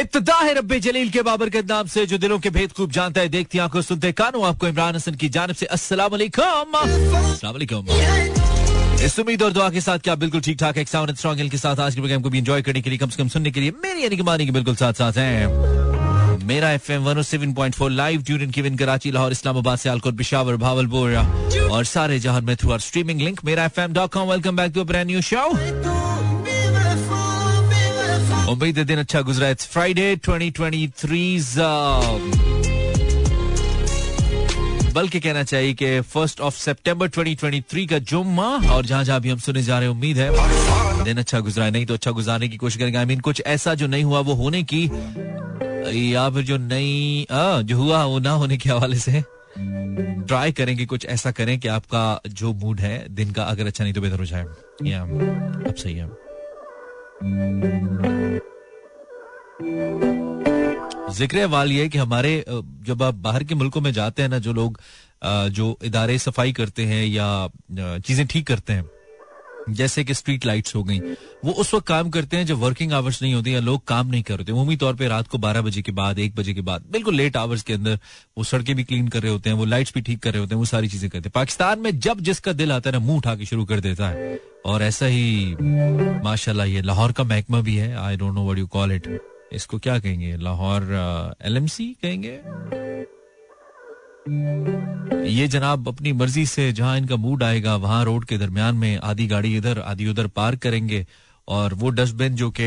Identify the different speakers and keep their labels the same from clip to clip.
Speaker 1: इब्तदा है जलील के बाबर के नाम से, जो दिलों के भेद खूब जानता है, देखती आँखों सुनते कानों आपको इमरान हसन की जानब से वालेकुम इस उम्मीद और दुआ के साथ क्या बिल्कुल ठीक ठाक एक साउंड स्ट्रॉन्ग के साथ आज के प्रोग्राम को भी एंजॉय करने के लिए, कम से कम सुनने के लिए, मेरी यानी कि मानी के बिल्कुल साथ साथ हैं। Mera F M one seven point four live tune in Karachi Lahore Islamabad से आलकोट पिशावर भावलपुर और सारे जहाँ में through our streaming link Mera F M dot com welcome back to brand new show उम्मीद है दिन अच्छा गुजरा इट्स फ्राइडे 2023 बल्कि कहना चाहिए कि फ़र्स्ट ऑफ़ सितंबर 2023 का जुम्मा और जहाँ जहाँ भी हम सुने जा रहे हैं उम्मीद है दिन अच्छा गुजरा नहीं तो अच्छा गुजारने की कोशिश करेंगे। आई मीन कुछ ऐसा जो नहीं हुआ वो होने की या फिर जो आ, जो हुआ वो ना होने के हवाले से ट्राई करेंगे कुछ ऐसा करें कि आपका जो मूड है दिन का अगर अच्छा नहीं तो बेहतर हो जाए। या अब सही है। ज़िक्र वाल ये कि हमारे जब आप बाहर के मुल्कों में जाते हैं ना, जो लोग जो इदारे सफ़ाई करते हैं या चीज़ें ठीक करते हैं जैसे कि स्ट्रीट लाइट्स हो गई। वो उस वक्त काम करते हैं जब वर्किंग आवर्स नहीं होती या लोग काम नहीं करते उमी तौर पे रात को 12 बजे के बाद, एक बजे के बाद, बिल्कुल लेट आवर्स के अंदर वो सड़कें भी क्लीन कर रहे होते हैं, वो लाइट्स भी ठीक कर रहे होते हैं, वो सारी चीज़ें करते हैं। पाकिस्तान में जब जिसका दिल आता है ना, मुँह उठा के शुरू कर देता है। और ऐसा ही, माशाल्लाह, ये लाहौर का महकमा भी है। I don't know what you call it इसको क्या कहेंगे? लाहौर एलएमसी कहेंगे? ये जनाब अपनी मर्ज़ी से जहाँ इनका मूड आएगा, वहाँ रोड के दरमियान में आधी गाड़ी इधर, आधी उधर पार्क करेंगे। और वो डस्टबिन जो कि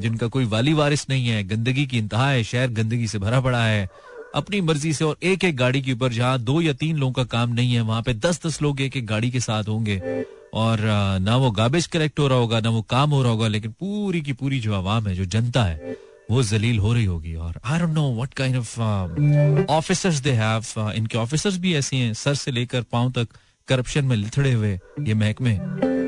Speaker 1: जिनका कोई वाली वारिस नहीं है, गंदगी की इंतहा है, शहर गंदगी से भरा पड़ा है। अपनी मर्ज़ी से और एक एक गाड़ी के ऊपर जहाँ दो या तीन लोगों का काम नहीं है, वहाँ पे दस दस लोग एक एक गाड़ी के साथ होंगे। और ना वो गार्बेज कलेक्ट हो रहा होगा, ना वो काम हो रहा होगा, लेकिन पूरी की पूरी जो आवाम है, जो जनता है वो जलील हो रही होगी और I don't know what kind of officers they have इनके ऑफिसर्स भी ऐसे हैं सर से लेकर पाँव तक करप्शन में लिथड़े हुए ये महकमे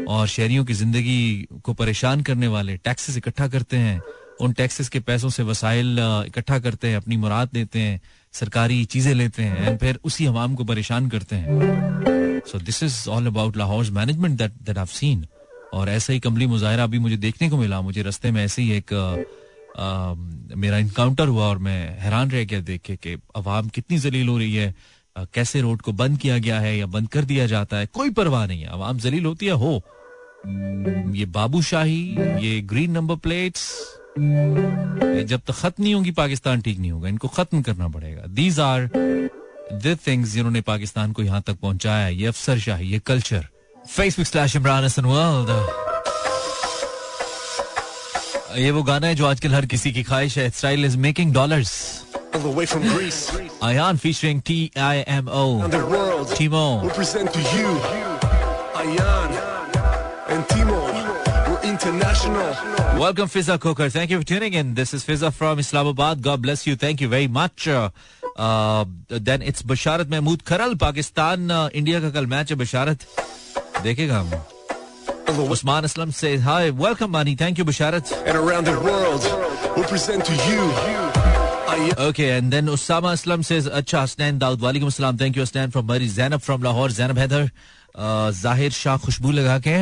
Speaker 1: और शहरियों की ज़िंदगी को परेशान करने वाले टैक्सेस इकट्ठा करते हैं उन टैक्सेस के पैसों से वसाइल इकट्ठा करते हैं अपनी मुराद देते हैं सरकारी चीज़ें लेते हैं एंड फिर उसी हवाम को परेशान करते हैं। So this is all about Lahore management that that have seen और ऐसा ही कमली मुजाहरा अभी मुझे देखने को मिला मुझे रस्ते में ऐसे ही एक आ, मेरा इनकाउंटर हुआ और मैं हैरान रह गया देख के अवाम कितनी जलील हो रही है कैसे रोड को बंद किया गया है या बंद कर दिया जाता है, कोई परवाह नहीं है। अवाम जलील होती है, हो। ये बाबूशाही ये ग्रीन नंबर प्लेट्स जब तक खत्म नहीं होगी, पाकिस्तान ठीक नहीं होगा। इनको खत्म करना पड़ेगा। दीज आर द थिंग्स जिन्होंने पाकिस्तान को यहाँ तक पहुँचाया ये अफसर शाही ये culture Facebook slash Imran Hasan world ये वो गाना है जो आजकल हर किसी की ख्वाहिश है style is making dollars
Speaker 2: All the way from Greece.
Speaker 1: Ayan featuring T I M O.
Speaker 2: And the world.
Speaker 1: Timo.
Speaker 2: We present to you. Ayan. And Timo. We're international.
Speaker 1: Welcome Fizza Coker. Thank you for tuning in. This is Fizza from Islamabad. God bless you. Thank you very much. Uh, uh, then it's Basharat Mahmood Kharal. Pakistan uh, India का कल match है बशारत देखेगा हम Usman Aslam says hi. Welcome, Mani. Thank you, Basharat.
Speaker 2: And around the world. We present to you. Ayan.
Speaker 1: Okay, and then Usama Aslam says, Acha Hasnain Daud. Walaikum Assalam. Thank you, Hasnain from Murray. Zainab from Lahore. Zainab Heather. Uh, Zahir Shah खुशबू लगा के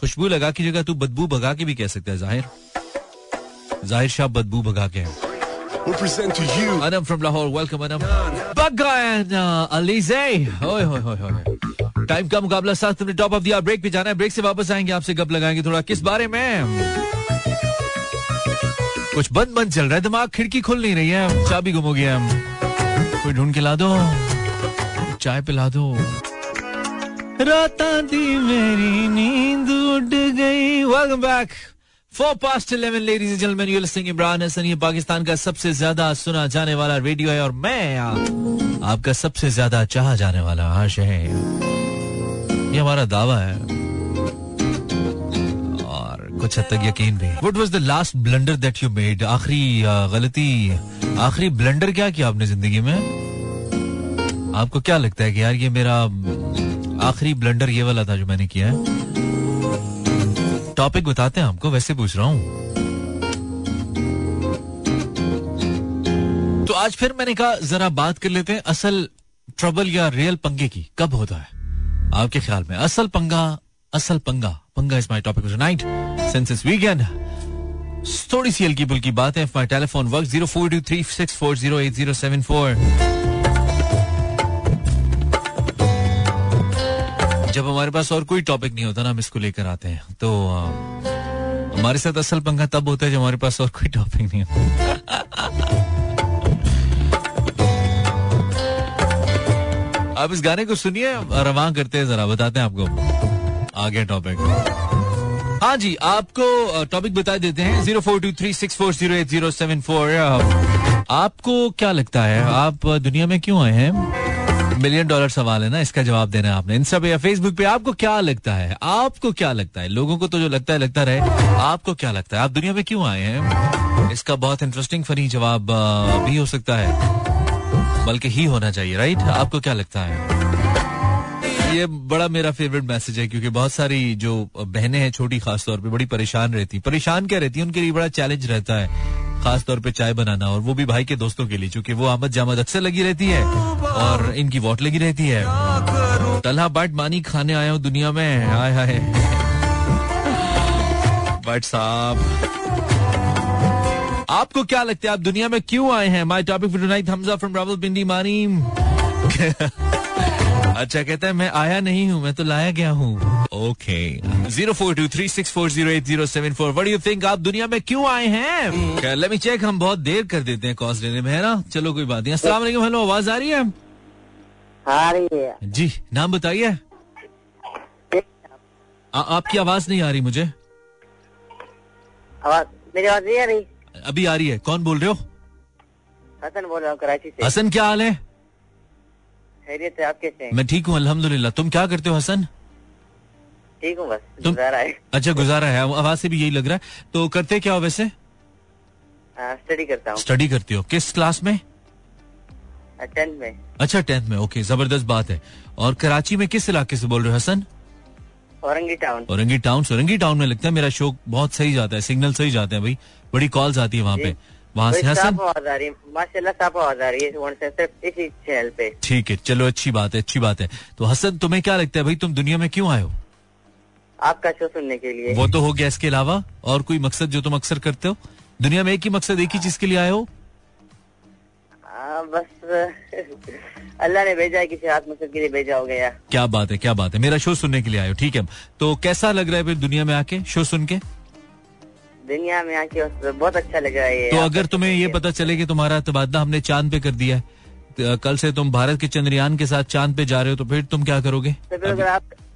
Speaker 1: खुशबू लगा की जगह तू बदबू भगा के भी कह सकता है जाहिर जाहिर शाह बदबू भगा के
Speaker 2: We present to you.
Speaker 1: Anam from Lahore. Welcome, Anam. Bagga and uh, Alize. Hoy, hoy, hoy, hoy. Time का मुकाबला साथ मिनट टॉप ऑफ़ द ब्रेक पे जाना है। ब्रेक से वापस आएँगे, आपसे गप लगाएँगे थोड़ा। किस बारे में? कुछ बंद बंद चल रहा है। दिमाग खिड़की खुल नहीं रही है। चाबी गुम हो गया कोई ढूंढ के ला दो। चाय पिला दो। राता दी मेरी नींद उड़ गई। Welcome back four past eleven ladies and gentleman you listening Imran Hasan ये पाकिस्तान का सबसे ज़्यादा सुना जाने वाला रेडियो है। और मैं आपका सबसे ज़्यादा चाहा जाने वाला आश है। ये हमारा दावा है। और कुछ हद तक यकीन भी। What was the last blunder that you made आखिरी गलती, आखिरी ब्लंडर क्या किया आपने ज़िंदगी में? आपको क्या लगता है कि यार ये मेरा, आखिरी ब्लंडर ये वाला था जो मैंने किया है? टॉपिक बताते हैं आपको, वैसे पूछ रहा हूँ। तो आज फिर मैंने कहा, जरा बात कर लेते हैं, असल ट्रबल या रियल पंगे की, कब होता है? आपके ख्याल में असल पंगा असल पंगा पंगा is my topic night since it's weekend थोड़ी सी हल्की फुल्की बात है my telephone work zero four two three six four zero eight zero seven four जब हमारे पास और कोई टॉपिक नहीं होता ना, हम इसको लेकर आते हैं। तो हमारे साथ असल पंगा तब होता है जब हमारे पास और कोई टॉपिक नहीं होता। आप इस गाने को सुनिए रवान करते हैं जरा, बताते हैं आपको। आगे टॉपिक हाँ जी, आपको टॉपिक बता देते हैं zero four two three six four zero eight zero seven four आपको क्या लगता है, आप दुनिया में क्यों आए हैं? मिलियन डॉलर सवाल है ना, इसका जवाब देना है आपने। इंस्टा पे या फेसबुक पे आपको क्या लगता है? आपको क्या लगता है? लोगों को तो जो लगता है, लगता रहे। आपको क्या लगता है? आप दुनिया में क्यों आए हैं? इसका बहुत इंटरेस्टिंग फनी जवाब भी हो सकता है। बल्कि ही होना चाहिए राइट आपको क्या लगता है? ये बड़ा मेरा फेवरेट मैसेज है, क्योंकि बहुत सारी जो बहनें हैं छोटी खास तौर पे बड़ी परेशान रहती। परेशान क्या रहती? है उनके लिए बड़ा चैलेंज रहता है खास तौर पे चाय बनाना, और वो भी भाई के दोस्तों के लिए, क्योंकि वो आमद जामद अक्सर लगी रहती है, और इनकी वोट लगी रहती है। तलहा बाट मानी खाने आया हूँ दुनिया में, हाय हाय। बट साहब। आपको क्या लगता है आप दुनिया में क्यों आए हैं? My topic for tonight Hamza from Rawalpindi मानी अच्छा कहता है मैं आया नहीं हूँ मैं तो लाया गया हूँ। Okay zero four two three six four zero eight zero seven four. What you think आप दुनिया में क्यों आए हैं? लेट मी चेक हम बहुत देर कर देते हैं कॉस्ट लेने में है ना? चलो कोई बात नहीं। अस्सलाम वालेकुम हेलो आवाज़ आ रही है?
Speaker 3: आ रही है।
Speaker 1: जी नाम बताइए। आपकी आवाज़ नहीं आ रही मुझे।
Speaker 3: आवाज़ मेरी आवाज़ नहीं आ रही?
Speaker 1: अभी आ रही है। कौन बोल रहे हो?
Speaker 3: हसन बोल रहा हूँ कराची से।
Speaker 1: हसन क्या हाल है?
Speaker 3: खैरियत है आप कैसे हैं?
Speaker 1: मैं ठीक हूँ अल्हम्दुलिल्लाह। तुम क्या करते हो हसन?
Speaker 3: ठीक हूँ बस
Speaker 1: तुम-
Speaker 3: गुजारा है।
Speaker 1: अच्छा गुजारा है। आवाज़ से भी यही लग रहा है। तो करते क्या हो वैसे?
Speaker 3: स्टडी करता हूँ।
Speaker 1: स्टडी करते हो। किस क्लास में?
Speaker 3: टेंथ में।
Speaker 1: अच्छा टेंथ में। ओके ज़बरदस्त बात है। और कराची में किस इलाके से बोल रहे हो Hasan?
Speaker 3: Orangi town.
Speaker 1: Orangi town Orangi town में लगता है मेरा शो बहुत सही जाता है सिग्नल सही जाते हैं भाई। बड़ी कॉल्स आती है वहाँ पे। वहाँ से
Speaker 3: साफ़
Speaker 1: हसन ठीक है चलो अच्छी बात है अच्छी बात है। तो हसन तुम्हें क्या लगता है भाई तुम दुनिया में क्यों आए हो?
Speaker 3: आपका शो सुनने के लिए।
Speaker 1: वो तो हो गया इसके अलावा। और कोई मकसद जो तुम अक्सर करते हो? दुनिया में एक ही मकसद एक ही चीज़ के लिए आए हो?
Speaker 3: आ, बस अल्लाह ने भेजा है किसी हाथ के लिए भेजा हो गया।
Speaker 1: क्या बात है क्या बात है। मेरा शो सुनने के लिए आयो ठीक है। तो कैसा लग रहा है फिर दुनिया में आके शो सुन के?
Speaker 3: दुनिया में आके बहुत अच्छा लग रहा है
Speaker 1: तो अगर तुम्हें ये पता चले कि तुम्हारा तबादला हमने चाँद पे कर दिया है तो कल से तुम भारत के चंद्रयान के साथ चाँद पे जा रहे हो तो फिर तुम क्या करोगे?
Speaker 3: तो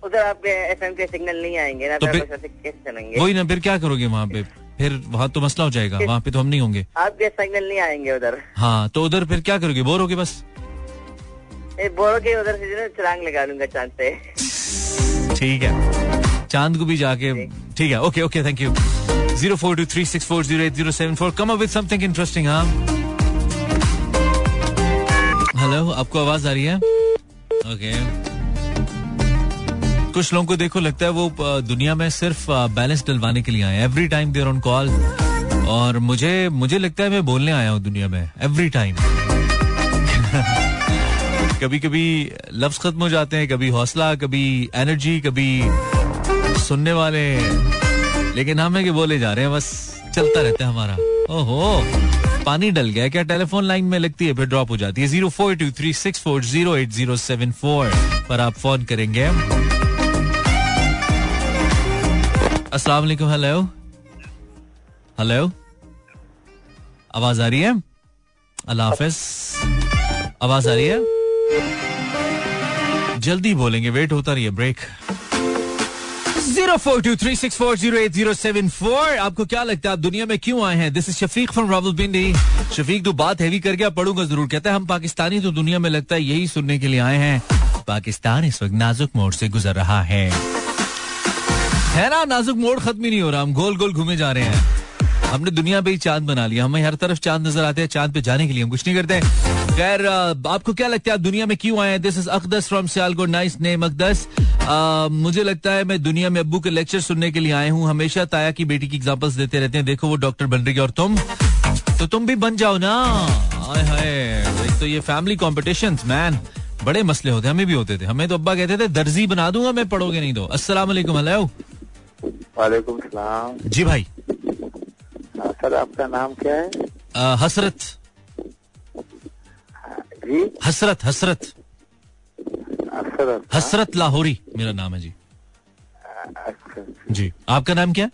Speaker 3: उधर आपके एफएम के सिग्नल नहीं आएँगे ना
Speaker 1: तो
Speaker 3: तो
Speaker 1: फिर- वही ना फिर क्या करोगे वहाँ पे? फिर वहाँ तो मसला हो जाएगा वहाँ पे तो हम नहीं होंगे।
Speaker 3: आपके सिग्नल नहीं आएँगे उधर।
Speaker 1: हाँ तो उधर फिर क्या करोगे? बोर होगे बस?
Speaker 3: बोलो के उधर से छलांग लगा लूँगा चाँद पे
Speaker 1: ठीक है। चाँद को भी जाके ठीक। है okay okay thank you zero four two three six four zero eight zero seven four come up with something interesting हाँ? हेलो आपको आवाज़ आ रही है? ओके कुछ लोगों को देखो, लगता है वो दुनिया में सिर्फ़ बैलेंस डलवाने के लिए आए every time there on call और मुझे मुझे लगता है मैं बोलने आया हूँ दुनिया में एवरी टाइम कभी कभी लफ्ज खत्म हो जाते हैं, कभी हौसला, कभी एनर्जी कभी सुनने वाले। लेकिन हम है कि बोले जा रहे हैं, बस चलता रहता है हमारा। ओहो, पानी डल गया क्या? टेलीफोन लाइन में लगती है, फिर ड्रॉप हो जाती है। Zero four two three six four zero eight zero seven four पर आप फ़ोन करेंगे। अस्सलाम वालेकुम हेलो हेलो आवाज़ आ रही है अल्लाह हाफिज आवाज़ आ रही है जल्दी बोलेंगे वेट होता रही है break zero four two three six four zero eight zero seven four आपको क्या लगता है आप दुनिया में क्यों आए हैं this is Shafiq from Rawalpindi Shafiq तो बात हैवी कर गया पढ़ूँगा ज़रूर कहता है हम पाकिस्तानी तो दुनिया में लगता है यही सुनने के लिए आए हैं पाकिस्तान इस वक्त नाजुक मोड़ से गुजर रहा है है ना? नाजुक मोड़ खत्म ही नहीं हो रहा। हम गोल गोल घूमे जा रहे हैं। हमने दुनिया पे ही चाँद बना लिया। हमें हर तरफ़ चाँद नज़र आते हैं चाँद पे जाने के लिए। हम कुछ नहीं करते। खैर आपको क्या लगता है, आप दुनिया में क्यों आए this is Aqdas from Sialkot nice name Aqdas मुझे लगता है, मैं दुनिया में अब्बू के लेक्चर सुनने के लिए आए हूँ। हमेशा ताया की बेटी की एग्जांपल्स देते रहते हैं। देखो, वो डॉक्टर बन रही है। और तुम? तो तुम भी बन जाओ ना। हाय। हाय तो ये फैमिली कॉम्पिटिशन मैन बड़े मसले होते हमें भी होते थे। हमें तो अब्बा कहते थे, दर्जी बना दूँगा, मैं पढ़ोगे नहीं तो। वालेकुम हेलो
Speaker 4: वालेकुम सलाम।
Speaker 1: जी भाई।
Speaker 4: हाँ सर आपका नाम क्या है?
Speaker 1: अ, हसरत।
Speaker 4: जी?
Speaker 1: हसरत हसरत।
Speaker 4: अफसर
Speaker 1: हसरत लाहौरी मेरा नाम है जी।
Speaker 4: अच्छा
Speaker 1: जी आपका नाम क्या?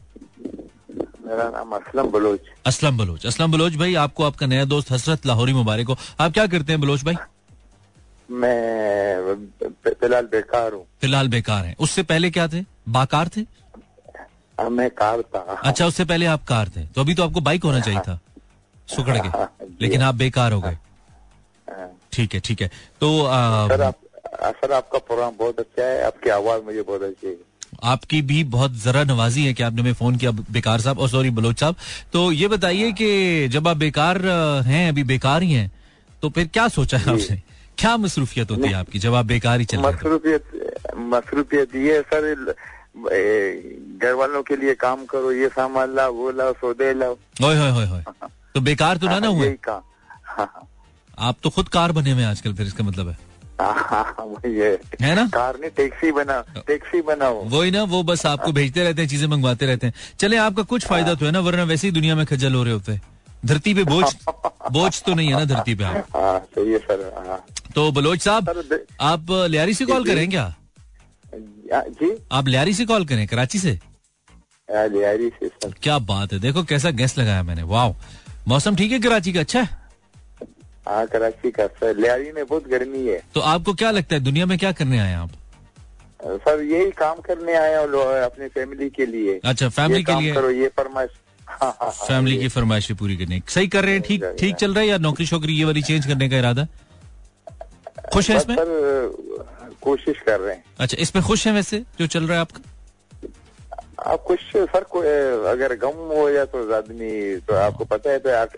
Speaker 4: मेरा नाम असलम बलोच।
Speaker 1: असलम बलोच। असलम बलोच भाई आपको आपका नया दोस्त हसरत लाहौरी मुबारक हो। आप क्या करते हैं बलोच भाई?
Speaker 4: मैं फ़िलहाल बेकार हूँ।
Speaker 1: फ़िलहाल बेकार हैं। उससे पहले क्या थे? बाकार थे?
Speaker 4: हाँ, मैं कार था।
Speaker 1: अच्छा उससे पहले आप कार थे। तो अभी तो आपको बाइक होना चाहिए था। सुकड़ के। लेकिन आप बेकार हो गए। ठीक है ठीक है। तो आ,
Speaker 4: सर आप सर आपका प्रोग्राम बहुत अच्छा है। आपकी आवाज़ मुझे बहुत अच्छी है।
Speaker 1: आपकी भी बहुत जरा नवाजी है कि आपने हमें फ़ोन किया बेकार साहब और सॉरी बलोच साहब। तो ये बताइए कि जब आप बेकार हैं अभी बेकार ही हैं तो फिर क्या सोचा है आपने? क्या मसरूफियत होती है आपकी जब आप बेकार ही चल रहे?
Speaker 4: मसरूफियत मसरूफियत ये सर घर वालों के लिए काम करो ये सामान लाओ वो लाओ सौदे लाओ।
Speaker 1: ओए होए होए होए तो बेकार तो ना ना हुए?
Speaker 4: हाँ
Speaker 1: आप तो खुद कार बने हुए आजकल फिर इसका मतलब है।
Speaker 4: हाँ, है।
Speaker 1: है ना?
Speaker 4: कार नहीं टैक्सी बना टैक्सी बनाओ।
Speaker 1: वही ना वो बस आपको भेजते रहते हैं चीज़ें मंगवाते रहते हैं। चले आपका कुछ फ़ायदा तो है ना वरना वैसे ही दुनिया में खजल हो रहे होते। हैं धरती पे बोझ बोझ तो नहीं है ना धरती पे आप।
Speaker 4: हाँ सही सर
Speaker 1: तो बलोच साहब आप लियारी से कॉल करें क्या?
Speaker 4: जी?
Speaker 1: आप लियारी से कॉल करें कराची से?
Speaker 4: लियारी से सर।
Speaker 1: क्या बात है देखो कैसा गैस लगाया मैंने वाह मौसम ठीक है कराची का अच्छा? है
Speaker 4: हाँ कराची का सर। लियारी में बहुत गर्मी है।
Speaker 1: तो आपको क्या लगता है दुनिया में क्या करने आए आप?
Speaker 4: सर यही काम करने आए हैं अपनी फैमिली के लिए।
Speaker 1: अच्छा फैमिली के लिए?
Speaker 4: करो ये फरमाइश। हाँ, हाँ, हाँ,
Speaker 1: फैमिली की फरमाइशें पूरी करने सही कर रहे हैं ठीक ठीक चल रहा है या नौकरी शोकरी ये वाली चेंज करने का इरादा? खुश है इसमें?
Speaker 4: सर कोशिश कर रहे हैं।
Speaker 1: अच्छा इसमें खुश है वैसे जो चल रहा है आपका?
Speaker 4: आप कुछ सर को अगर गम हो या तो आदमी तो आपको पता है तो आप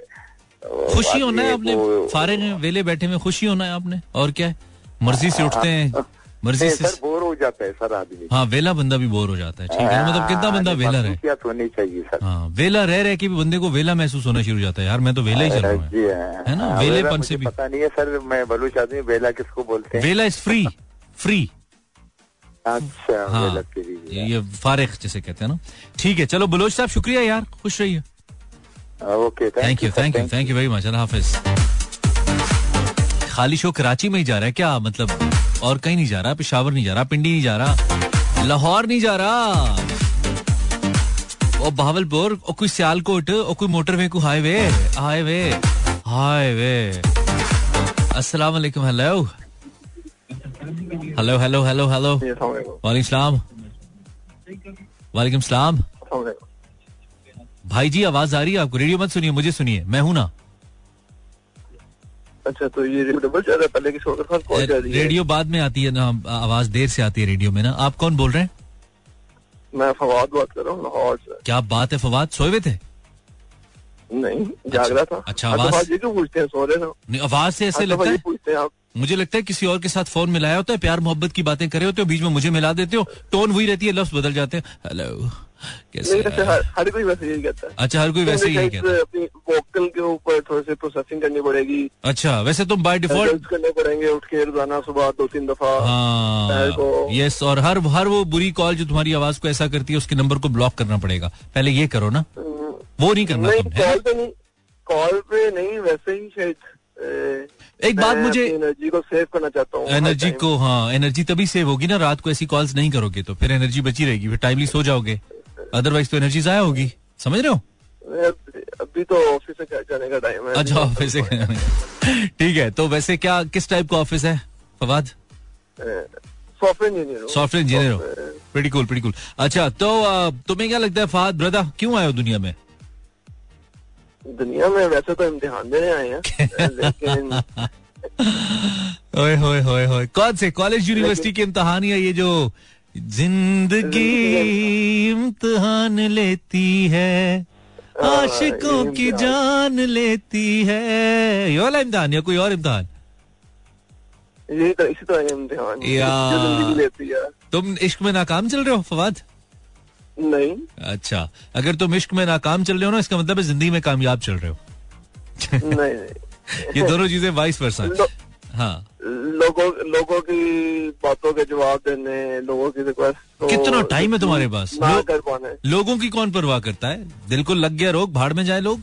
Speaker 1: खुशी होना है आपने?
Speaker 4: को-
Speaker 1: फारे हैं वेले बैठे में खुशी होना है आपने? और क्या है? मर्ज़ी से उठते हैं मर्ज़ी से
Speaker 4: बोर हो जाता है सर आदमी।
Speaker 1: हाँ वेला बंदा भी बोर हो जाता है ठीक है? मतलब कितना बंदा वेला रहे?
Speaker 4: होनी चाहिए सर।
Speaker 1: हाँ वेला रह रहे के बंदे को वेला महसूस होना शुरू हो जाता है यार मैं तो वेला ही चल रहा हूँ।
Speaker 4: हाँ,
Speaker 1: है ना? वेलेपन से भी-
Speaker 4: पता नहीं है सर मैं बलूच आदमी बेला किसको बोलते हैं?
Speaker 1: वेला इज़ फ्री। फ्री
Speaker 4: अच्छा
Speaker 1: हाँ
Speaker 4: वेला
Speaker 1: ये फारिग जिसे कहते हैं ना। ठीक है चलो बलोच साहब शुक्रिया यार खुश रहिए।
Speaker 4: Okay
Speaker 1: thank you thank you thank you very much अल्लाह हाफिज खाली शो कराची में ही जा रहा है क्या मतलब? और कहीं नहीं जा रहा पिशावर नहीं जा रहा पिंडी नहीं जा रहा लाहौर नहीं जा रहा। और बहावलपुर और कोई सियालकोट और कोई मोटरवे को हाईवे हाईवे हाईवे। अस्सलाम वालेकुम hello hello hello hello hello वालेकुम सलाम वालेकुम सलाम भाई जी आवाज़ आ रही है आपको? रेडियो मत सुनिए मुझे सुनिए। मैं हूँ ना?
Speaker 5: अच्छा तो ये रेडियो डबल चल रहा है पहले की छोड़कर फ़र्स्ट कॉल जा रही है।
Speaker 1: रेडियो बाद में आती है ना आवाज़ देर से आती है रेडियो में ना। आप कौन बोल रहे हैं?
Speaker 5: मैं फवाद बात कर रहा हूँ लाहौर से।
Speaker 1: क्या बात है फवाद? सोए हुए थे?
Speaker 5: नहीं जाग रहा था।
Speaker 1: अच्छा, आवाज-
Speaker 5: ये क्यों पूछते हैं? सो रहे ना
Speaker 1: आवाज़ से ऐसे
Speaker 5: अच्छा,
Speaker 1: लगता है?
Speaker 5: पूछते हैं आप।
Speaker 1: मुझे लगता है किसी और के साथ फ़ोन मिलाया होता है प्यार मोहब्बत की बातें करे होते हो बीच में मुझे मिला देते हो टोन वही रहती है लफ्ज बदल जाते हैं। हेलो कैसे?
Speaker 5: हर, हर कोई वैसे यही कहता है।
Speaker 1: अच्छा हर कोई वैसे ही कहता है।
Speaker 5: अपनी वोकल के ऊपर थोड़े से प्रोसेसिंग करनी पड़ेगी।
Speaker 1: अच्छा वैसे तुम बाय डिफ़ॉल्ट
Speaker 5: करने पड़ेंगे उठ के रोज़ाना सुबह दो तीन दफ़ा।
Speaker 1: हाँ यस और हर हर वो बुरी कॉल जो तुम्हारी आवाज़ को ऐसा करती है उसके नंबर को ब्लॉक करना पड़ेगा। पहले ये करो ना। वो नहीं करना
Speaker 5: कॉल पे नहीं कॉल पे नहीं वैसे ही शायद।
Speaker 1: एक बात मुझे-
Speaker 5: एनर्जी को सेव करना चाहता हूँ।
Speaker 1: एनर्जी को हाँ एनर्जी तभी सेव होगी ना रात को ऐसी कॉल्स नहीं करोगे तो। फिर एनर्जी बची रहेगी फिर टाइमली सो जाओगे। अदरवाइज़ तो एनर्जी जाया होगी। समझ रहे हो?
Speaker 5: अभी तो ऑफ़िस से जाने का टाइम है।
Speaker 1: अच्छा ऑफ़िस से ठीक है तो वैसे क्या किस टाइप का ऑफ़िस है?
Speaker 5: Fawad? Software engineer
Speaker 1: software engineer हो। प्रीटी कूल प्रीटी कूल अच्छा तो तुम्हें क्या लगता है फहद ब्रदा क्यों आए हो दुनिया में?
Speaker 5: दुनिया में वैसे तो इम्तिहान देने आए हैं लेकिन
Speaker 1: ओए होए होए होए कौन से? कॉलेज यूनिवर्सिटी के इम्तहान या ये जो ज़िंदगी इम्तहान लेती है आशिकों की जान लेती है? ये वाला इम्तहान या कोई और इम्तहान?
Speaker 5: यही तो इसी तरह इम्तिहान। है।
Speaker 1: तुम इश्क में नाकाम चल रहे हो फवाद?
Speaker 5: नहीं।
Speaker 1: अच्छा। अगर तुम इश्क में नाकाम चल रहे हो ना इसका मतलब है ज़िंदगी में कामयाब चल रहे हो।
Speaker 5: नहीं। नहीं
Speaker 1: ये दोनों चीज़ें वाइस वर्सा
Speaker 5: लो-
Speaker 1: हाँ।
Speaker 5: लोगों लोगों की बातों के जवाब देने लोगों की रिक्वेस्ट
Speaker 1: कितना टाइम है तुम्हारे पास?
Speaker 5: ना
Speaker 1: लो-
Speaker 5: कर पाने।
Speaker 1: लोगों की कौन परवाह करता है? दिल को लग गया रोग भाड़ में जाए लोग?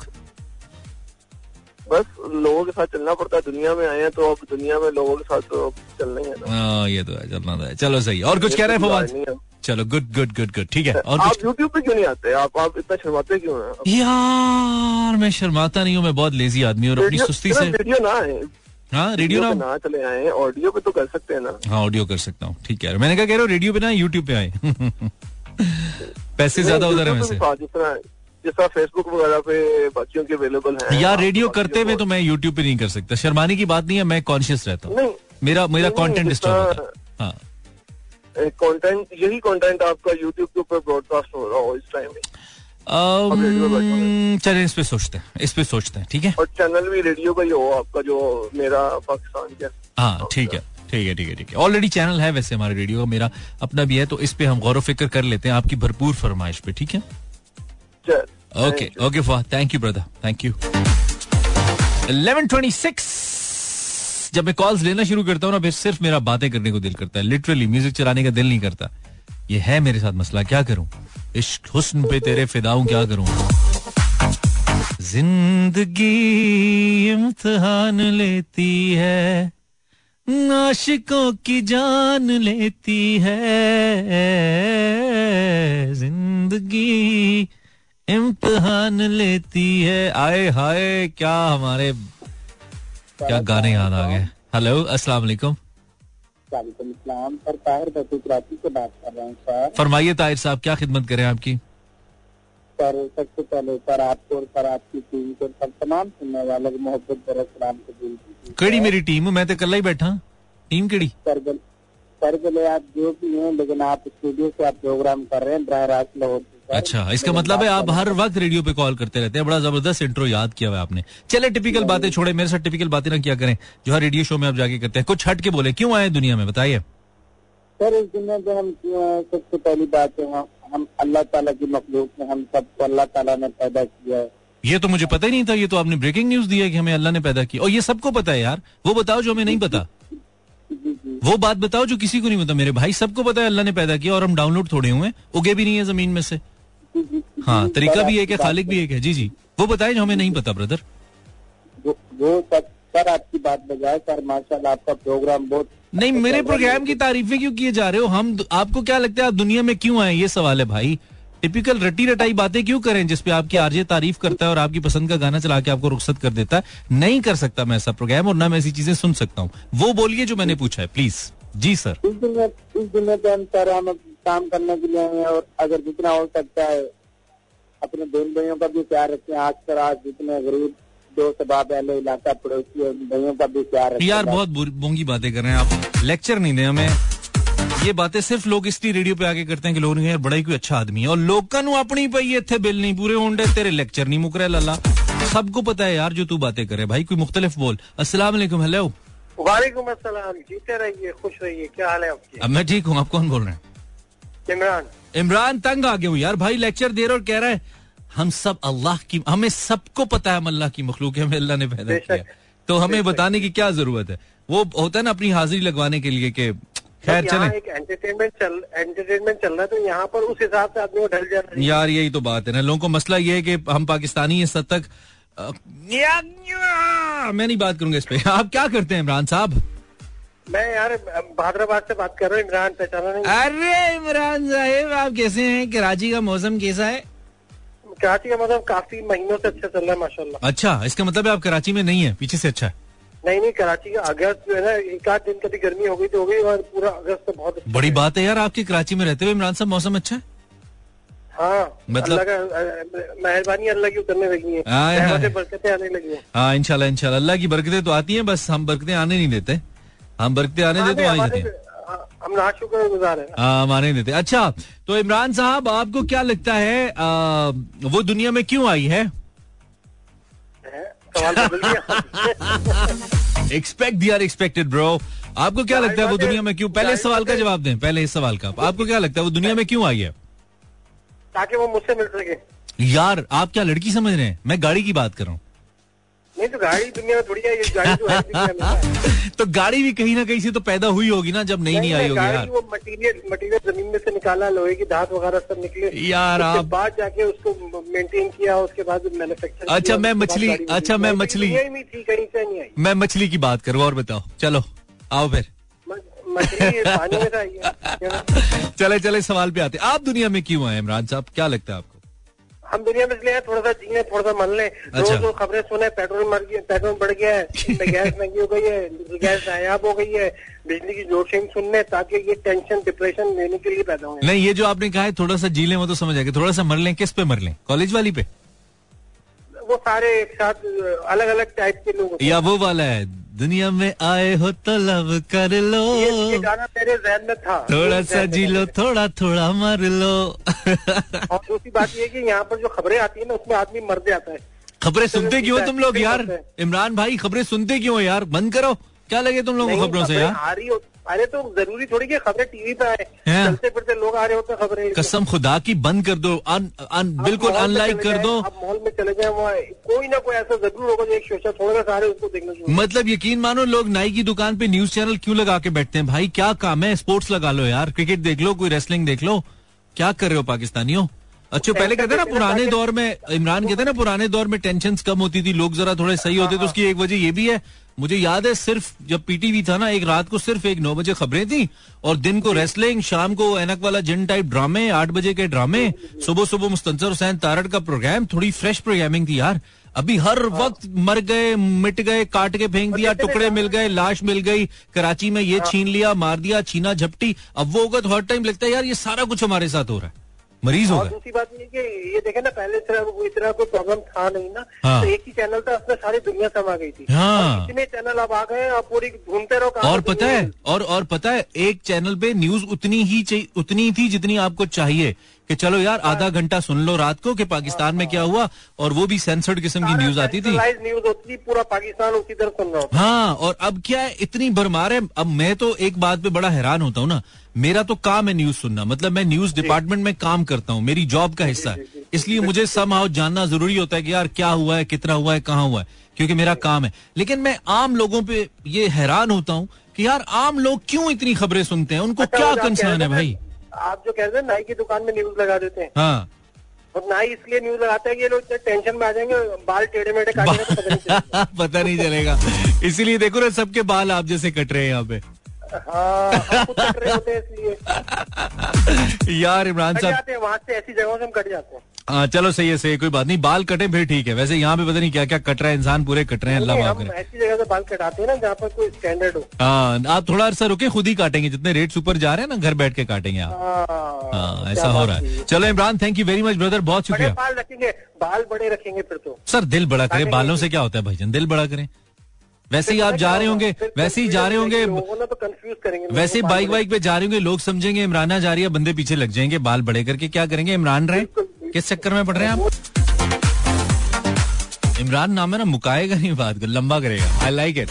Speaker 5: बस लोगों के साथ चलना पड़ता है। दुनिया में आए हैं तो अब दुनिया में लोगों के साथ तो चलना ही है ना।
Speaker 1: हाँ ये तो है चलना तो है। चलो सही और कुछ कह रहे हैं फवाद?
Speaker 5: नहीं है।
Speaker 1: चलो गुड गुड गुड गुड ठीक है और
Speaker 5: आप यूट्यूब पे क्यों नहीं आते? आप आप इतना शर्माते क्यों हैं?
Speaker 1: यार मैं शर्माता नहीं हूँ मैं बहुत लेजी आदमी हूँ और अपनी सुस्ती से
Speaker 5: वीडियो ना
Speaker 1: हाँ रेडियो ना
Speaker 5: ना चले आए ऑडियो पे तो कर सकते हैं ना।
Speaker 1: हाँ ऑडियो कर सकता हूँ ठीक है। मैंने क्या कह रहे हो रेडियो पे ना यूट्यूब पे आए। पैसे ज़्यादा उधर है वैसे।
Speaker 5: जिस तरह फेसबुक वगैरह पे बच्चियों के अवेलेबल है
Speaker 1: यार रेडियो करते हुए तो मैं यूट्यूब पे नहीं कर सकता। शर्माने की बात नहीं है मैं कॉन्शियस रहता हूँ। मेरा मेरा कंटेंट डिस्टर्ब होता हाँ।
Speaker 5: कंटेंट यही कंटेंट आपका यूट्यूब के ऊपर ब्रॉडकास्ट हो रहा हो इस टाइम में?
Speaker 1: चलिए इस पे सोचते हैं इस पे सोचते हैं ठीक है?
Speaker 5: और चैनल भी रेडियो का ही हो आपका जो मेरा पाकिस्तान का।
Speaker 1: हाँ ठीक है ठीक है ठीक है ठीक है। ऑलरेडी चैनल है वैसे हमारे रेडियो का मेरा अपना भी है तो इस पे हम गौर फ़िक्र कर लेते हैं आपकी भरपूर फरमाइश पे ठीक है?
Speaker 5: चल
Speaker 1: okay okay for thank you brother thank you 1126 जब मैं कॉल्स लेना शुरू करता हूँ ना, फिर सिर्फ़ मेरा बातें करने को दिल करता है। लिटरली म्यूज़िक चलाने का दिल नहीं करता। ये है मेरे साथ मसला, क्या करूँ? इश्क हुस्न पे तेरे फिदाऊं क्या करूँ? ज़िंदगी इम्तिहान लेती है, नाशिकों की जान लेती है। ज़िंदगी इम्तिहान लेती है। आए हाय, क्या हमारे क्या गाने याद आ गए? हेलो अस्सलाम वालेकुम
Speaker 6: वालेकुम इस्लाम सर ताहिर बसू कराची से बात कर रहा हूँ सर।
Speaker 1: फरमाइए ताहिर साहब क्या खिदमत करें आपकी?
Speaker 6: सर सबसे पहले सर आपको और सर आपकी टीम को सर तमाम सुनने वाले को मोहब्बत सलाम कीजिए
Speaker 1: केड़ी मेरी टीम मैं तो कल ही बैठा। टीम केड़ी?
Speaker 6: सर सर आप जो भी हैं लेकिन आप स्टूडियो से आप प्रोग्राम कर रहे हैं बरह रास्त लाहौर।
Speaker 1: अच्छा इसका मतलब है आप हर वक्त रेडियो पे कॉल करते रहते हैं। बड़ा ज़बरदस्त इंट्रो याद किया हुआ आपने। चले टिपिकल बातें छोड़े। मेरे साथ टिपिकल बातें ना क्या करें। जो हर रेडियो शो में आप जाके करते हैं कुछ हट के बोले क्यों आए दुनिया में बताइए।
Speaker 6: सर इस दुनिया में हम सबसे पहली बात है हम अल्लाह ताला की मखलूक में हम सबको अल्लाह ताला ने पैदा किया है।
Speaker 1: ये तो मुझे पता ही नहीं था ये तो आपने ब्रेकिंग न्यूज़ दिया कि हमें अल्लाह ने पैदा किया। और ये सबको पता है यार वो बताओ जो हमें नहीं पता। वो बात बताओ जो किसी को नहीं पता। मेरे भाई सबको पता है अल्लाह ने पैदा किया और हम डाउनलोड थोड़े हुए हैं। उगे भी नहीं है ज़मीन में से। हाँ तरीका भी एक है खालिक भी एक है। जी जी। वो बताए जो हमें नहीं पता ब्रदर
Speaker 6: वो वो सब सर आपकी बात बजाय सर माशाल्लाह आपका प्रोग्राम बहुत
Speaker 1: नहीं मेरे। प्रोग्राम की तारीफें क्यों किए जा रहे हो? हम आपको क्या लगता है आप दुनिया में क्यों आए? ये सवाल है भाई। टिपिकल रटी रटाई बातें क्यों करें जिसपे आपकी आरजे तारीफ़ करता है और आपकी पसंद का गाना चला के आपको रुखसत कर देता है? नहीं कर सकता मैं ऐसा प्रोग्राम और ना मैं ऐसी चीज़ें सुन सकता हूँ। वो बोलिए जो मैंने पूछा है प्लीज़ जी सर
Speaker 6: इस दुनिया इस दुनिया पे हम हम काम करने के लिए आए हैं और अगर जितना हो सकता है अपने बहन भाइयों का भी प्यार रखें। आज पर आज जितने गरीब दोस्त बाप वाले इलाका पड़ोसी भाइयों का भी प्यार रखें।
Speaker 1: यार बहुत बोंगी बातें कर रहे हैं आप। लेक्चर नहीं दें हमें। ये बातें सिर्फ़ लोग इसलिए रेडियो पे आके करते हैं कि लोग यार बड़ा ही कोई अच्छा आदमी है। और लोगों ਨੂੰ ਆਪਣੀ ਪਈ ਇੱਥੇ ਬਿੱਲ ਨਹੀਂ ਪੂਰੇ ਹੁੰਦੇ ਤੇਰੇ ਲੈਕਚਰ ਨਹੀਂ ਮੁੱਕ ਰਿਹਾ ਲੱਲਾ ਸਭ ਕੋ ਪਤਾ ਹੈ ਯਾਰ ਜੋ करे। भाई कोई मुख्तलिफ़ बोल। अस्सलाम वालेकुम हेलो
Speaker 5: वालेकुम अस्सलाम जीते रहिए खुश रहिए। क्या हाल है आपके?
Speaker 1: अब मैं ठीक हूँ आप कौन बोल रहे हैं?
Speaker 5: इमरान।
Speaker 1: इमरान तंग आ गए हूँ यार। भाई लेक्चर दे रहे और कह रहा है हम सब अल्लाह की हमें सबको पता है हम अल्लाह की मखलूक है हमें अल्लाह ने पैदा किया तो हमें बताने की क्या ज़रूरत है? वो होता है ना अपनी हाजिरी लगवाने के लिए कि खैर चले।
Speaker 5: एक एंटरटेनमेंट चल एंटरटेनमें चल रहा है तो यहाँ पर उस हिसाब से आदमी ढल जाना चाहिए।
Speaker 1: यार यही तो बात है ना। लोगों को मसला ये है कि हम पाकिस्तानी इस हद तक मैं नहीं बात करूँगा इस पे। आप क्या करते हैं इमरान साहब?
Speaker 5: मैं यार भादराबाद से बात कर रहा हूँ इमरान पहचाना नहीं।
Speaker 1: अरे इमरान साहेब आप कैसे हैं? कराची का मौसम कैसा है?
Speaker 5: कराची का मतलब काफ़ी महीनों से अच्छा चल रहा है माशाल्लाह।
Speaker 1: अच्छा इसका मतलब है आप कराची में नहीं है पीछे से अच्छा है?
Speaker 5: नहीं नहीं कराची का अगस्त जो है ना एक आध दिन कभी गर्मी हो गई तो हो गई और पूरा अगस्त तो बहुत अच्छा
Speaker 1: बड़ी
Speaker 5: है।
Speaker 1: बात है यार आपके कराची में रहते हुए इमरान साहब मौसम अच्छा है?
Speaker 5: हाँ
Speaker 1: मतलब-
Speaker 5: मेहरबानी अल्लाह की उतरने लगी है। बरकतें आने लगी हैं।
Speaker 1: हाँ इनशाला इनशाला अल्लाह की बरकतें तो आती हैं बस हम बरकतें आने नहीं देते। हम बरकतें आने देते तो ही।
Speaker 5: हम ना शुक्र गुजार है।
Speaker 1: हाँ हम आने देते। अच्छा तो इमरान साहब आपको क्या लगता है आ, वो दुनिया में क्यों आई है?
Speaker 5: Expect
Speaker 1: the are expected bro आपको क्या लगता है वो दुनिया में क्यों पहले इस सवाल का जवाब दें पहले इस सवाल का। आपको क्या लगता है वो दुनिया में क्यों आई है?
Speaker 5: ताकि वो मुझसे मिल सके।
Speaker 1: यार आप क्या लड़की समझ रहे हैं? मैं गाड़ी की बात कर रहा हूँ।
Speaker 7: नहीं तो गाड़ी दुनिया में थोड़ी है ये गाड़ी जो है
Speaker 1: तो गाड़ी भी कहीं ना कहीं से तो पैदा हुई होगी ना जब नई नई आई होगी यार।
Speaker 7: वो मटेरियल मटेरियल ज़मीन में से निकाला लोहे की धात वगैरह सब निकले।
Speaker 1: यार,
Speaker 7: उसके
Speaker 1: आप-
Speaker 7: बाद जाके उसको मेंटेन किया उसके बाद मैन्युफैक्चर
Speaker 1: अच्छा, मैं मछली- अच्छा, मैं मछली-
Speaker 7: थी कहीं से नहीं आई।
Speaker 1: मैं मछली की बात करूँ और बताओ। चलो आओ फिर।
Speaker 7: मछली पानी में से आई
Speaker 1: चले चले सवाल पे आते आप दुनिया में क्यों आए इमरान साहब? क्या लगता है आपको?
Speaker 7: हम दुनिया में इसलिए हैं, थोड़ा सा जिए थोड़ा सा मन लें।
Speaker 1: अच्छा।
Speaker 7: रोज खबरें सुने पेट्रोल मर गया पेट्रोल बढ़ गया है गैस महँगी हो गई है गैस नायाब हो गई है बिजली की ज़ोर शेडिंग सुनने ताकि ये टेंशन डिप्रेशन लेने के लिए पैदा हो
Speaker 1: नहीं ये जो आपने कहा है थोड़ा सा जी लें वो तो समझ आएगा थोड़ा सा मर लें किस पे मर लें? कॉलेज वाली पे?
Speaker 7: वो सारे एक साथ अलग अलग टाइप के लोग
Speaker 1: या वो वाला है दुनिया में आए हो तो लव कर लो।
Speaker 7: ये, ये गाना मेरे जहन में था।
Speaker 1: थोड़ा सा जी लो थोड़ा थोड़ा मर लो।
Speaker 7: और दूसरी बात ये कि यहाँ पर जो खबरें आती है ना उसमें आदमी मर जाता है।
Speaker 1: खबरें सुनते क्यों तुम लोग यार? इमरान भाई खबरें सुनते क्यों यार? बंद करो। क्या लगे तुम लोगों को खबरों से यार?
Speaker 7: आ रही हो अरे तो ज़रूरी थोड़ी कि खबरें टीवी पे आए।
Speaker 1: हैं?
Speaker 7: चलते फिरते लोग आ रहे होते हैं खबरें।
Speaker 1: कसम खुदा की बंद कर दो अन, अन, बिल्कुल अनलाइक कर दो।
Speaker 7: आप मॉल में चले जाए वहाँ कोई ना कोई ऐसा ज़रूर होगा जो एक शोशा छोड़ेगा सारे उसको देखना
Speaker 1: मतलब यकीन मानो लोग नाई की दुकान पे न्यूज़ चैनल क्यों लगा के बैठते हैं? भाई क्या काम है? स्पोर्ट्स लगा लो यार क्रिकेट देख लो कोई रेसलिंग देख लो। क्या कर रहे हो पाकिस्तानियों? अच्छा पहले कहते ना पुराने दौर में इमरान कहते ना पुराने दौर में टेंशन कम होती थी लोग जरा थोड़े सही होते तो उसकी एक वजह ये भी है। मुझे याद है सिर्फ़ जब पीटीवी था ना एक रात को सिर्फ़ एक नौ बजे खबरें थी और दिन को रेसलिंग शाम को एनक वाला जिन टाइप ड्रामे आठ बजे के ड्रामे सुबह सुबह मुस्तंसर हुसैन तारड़ का प्रोग्राम थोड़ी फ्रेश प्रोग्रामिंग थी यार। अभी हर वक्त मर गए मिट गए काट के फेंक दिया टुकड़े मिल गए लाश मिल गई कराची में ये छीन लिया मार दिया छीना झपटी। अब वो होगा तो हर टाइम लगता है यार ये सारा कुछ हमारे साथ हो रहा है। मरीज़ हो
Speaker 7: और
Speaker 1: गए?
Speaker 7: दूसरी बात ये कि ये देखे ना पहले तरह इतना कोई प्रॉब्लम था नहीं ना
Speaker 1: हाँ।
Speaker 7: तो एक ही चैनल था उसमें सारी दुनिया समा गई थी।
Speaker 1: हाँ।
Speaker 7: इतने चैनल अब आ गए हैं, आप पूरी ढूंढते रहो
Speaker 1: और पता है और और पता है एक चैनल पे न्यूज़ उतनी ही उतनी थी जितनी आपको चाहिए कि चलो यार आधा घंटा सुन लो रात को कि पाकिस्तान में क्या हुआ और वो भी सेंसर्ड किस्म की न्यूज़ आती थी।
Speaker 7: न्यूज़ होती पूरा पाकिस्तान उसी तरह सुन रहा
Speaker 1: हाँ और अब क्या है इतनी भरमार है अब मैं तो एक बात पे बड़ा हैरान होता हूँ ना मेरा तो काम है न्यूज़ सुनना। मतलब मैं न्यूज़ डिपार्टमेंट में काम करता हूँ मेरी जॉब का हिस्सा। है इसलिए मुझे सम जानना ज़रूरी होता है कि यार क्या हुआ है कितना हुआ है कहाँ हुआ है क्योंकि मेरा काम है। लेकिन मैं आम लोगों पे ये हैरान होता हूँ कि यार आम लोग क्यों इतनी खबरें सुनते हैं? उनको
Speaker 7: अच्छा,
Speaker 1: क्या कंसर्न है भाई?
Speaker 7: आप जो कह रहे हैं नाई की दुकान में न्यूज़ लगा देते हैं।
Speaker 1: हाँ।
Speaker 7: और नाई इसलिए न्यूज़ लगाता है कि ये लोग टेंशन में आ जाएँगे बाल टेढ़े मेढ़े काटेंगे पता नहीं चलेगा।
Speaker 1: इसीलिए देखो ना सबके बाल आप जैसे कट रहे हैं यहाँ पे।
Speaker 7: हाँ हैं
Speaker 1: यार इमरान साहब।
Speaker 7: हैं वहाँ से ऐसी जगहों से हम कट जाते हैं।
Speaker 1: हाँ चलो सही है सही है, कोई बात नहीं। बाल कटे फिर ठीक है। वैसे यहाँ पे पता नहीं क्या क्या कट रहा है इंसान पूरे कट रहे हैं अल्लाह माफ़ करे।
Speaker 7: ऐसी जगह से बाल कटाते हैं ना जहाँ पर कोई स्टैंडर्ड हो।
Speaker 1: हाँ आप थोड़ा अरसा रुके खुद ही काटेंगे जितने रेट्स ऊपर जा रहे हैं ना घर बैठ के काटेंगे आप।
Speaker 7: हाँ,
Speaker 1: हाँ ऐसा हो रहा है। चलो Imran thank you very much brother बहुत शुक्रिया।
Speaker 7: बाल रखेंगे बाल बड़े रखेंगे फिर तो।
Speaker 1: सर दिल बड़ा करें बालों से क्या होता है भाईजान? दिल बड़ा करें। वैसे ही आप जा रहे होंगे? वैसे ही जा रहे होंगे
Speaker 7: तो
Speaker 1: वैसे
Speaker 7: ही
Speaker 1: बाइक वाइक पे जा रहे होंगे लोग समझेंगे इमराना जा रही है बंदे पीछे लग जाएँगे बाल बड़े करके क्या करेंगे? इमरान रहे। किस चक्कर में पड़ रहे हैं आप? इमरान नाम है ना मुकाएगा नहीं बात को लंबा करेगा। आई लाइक इट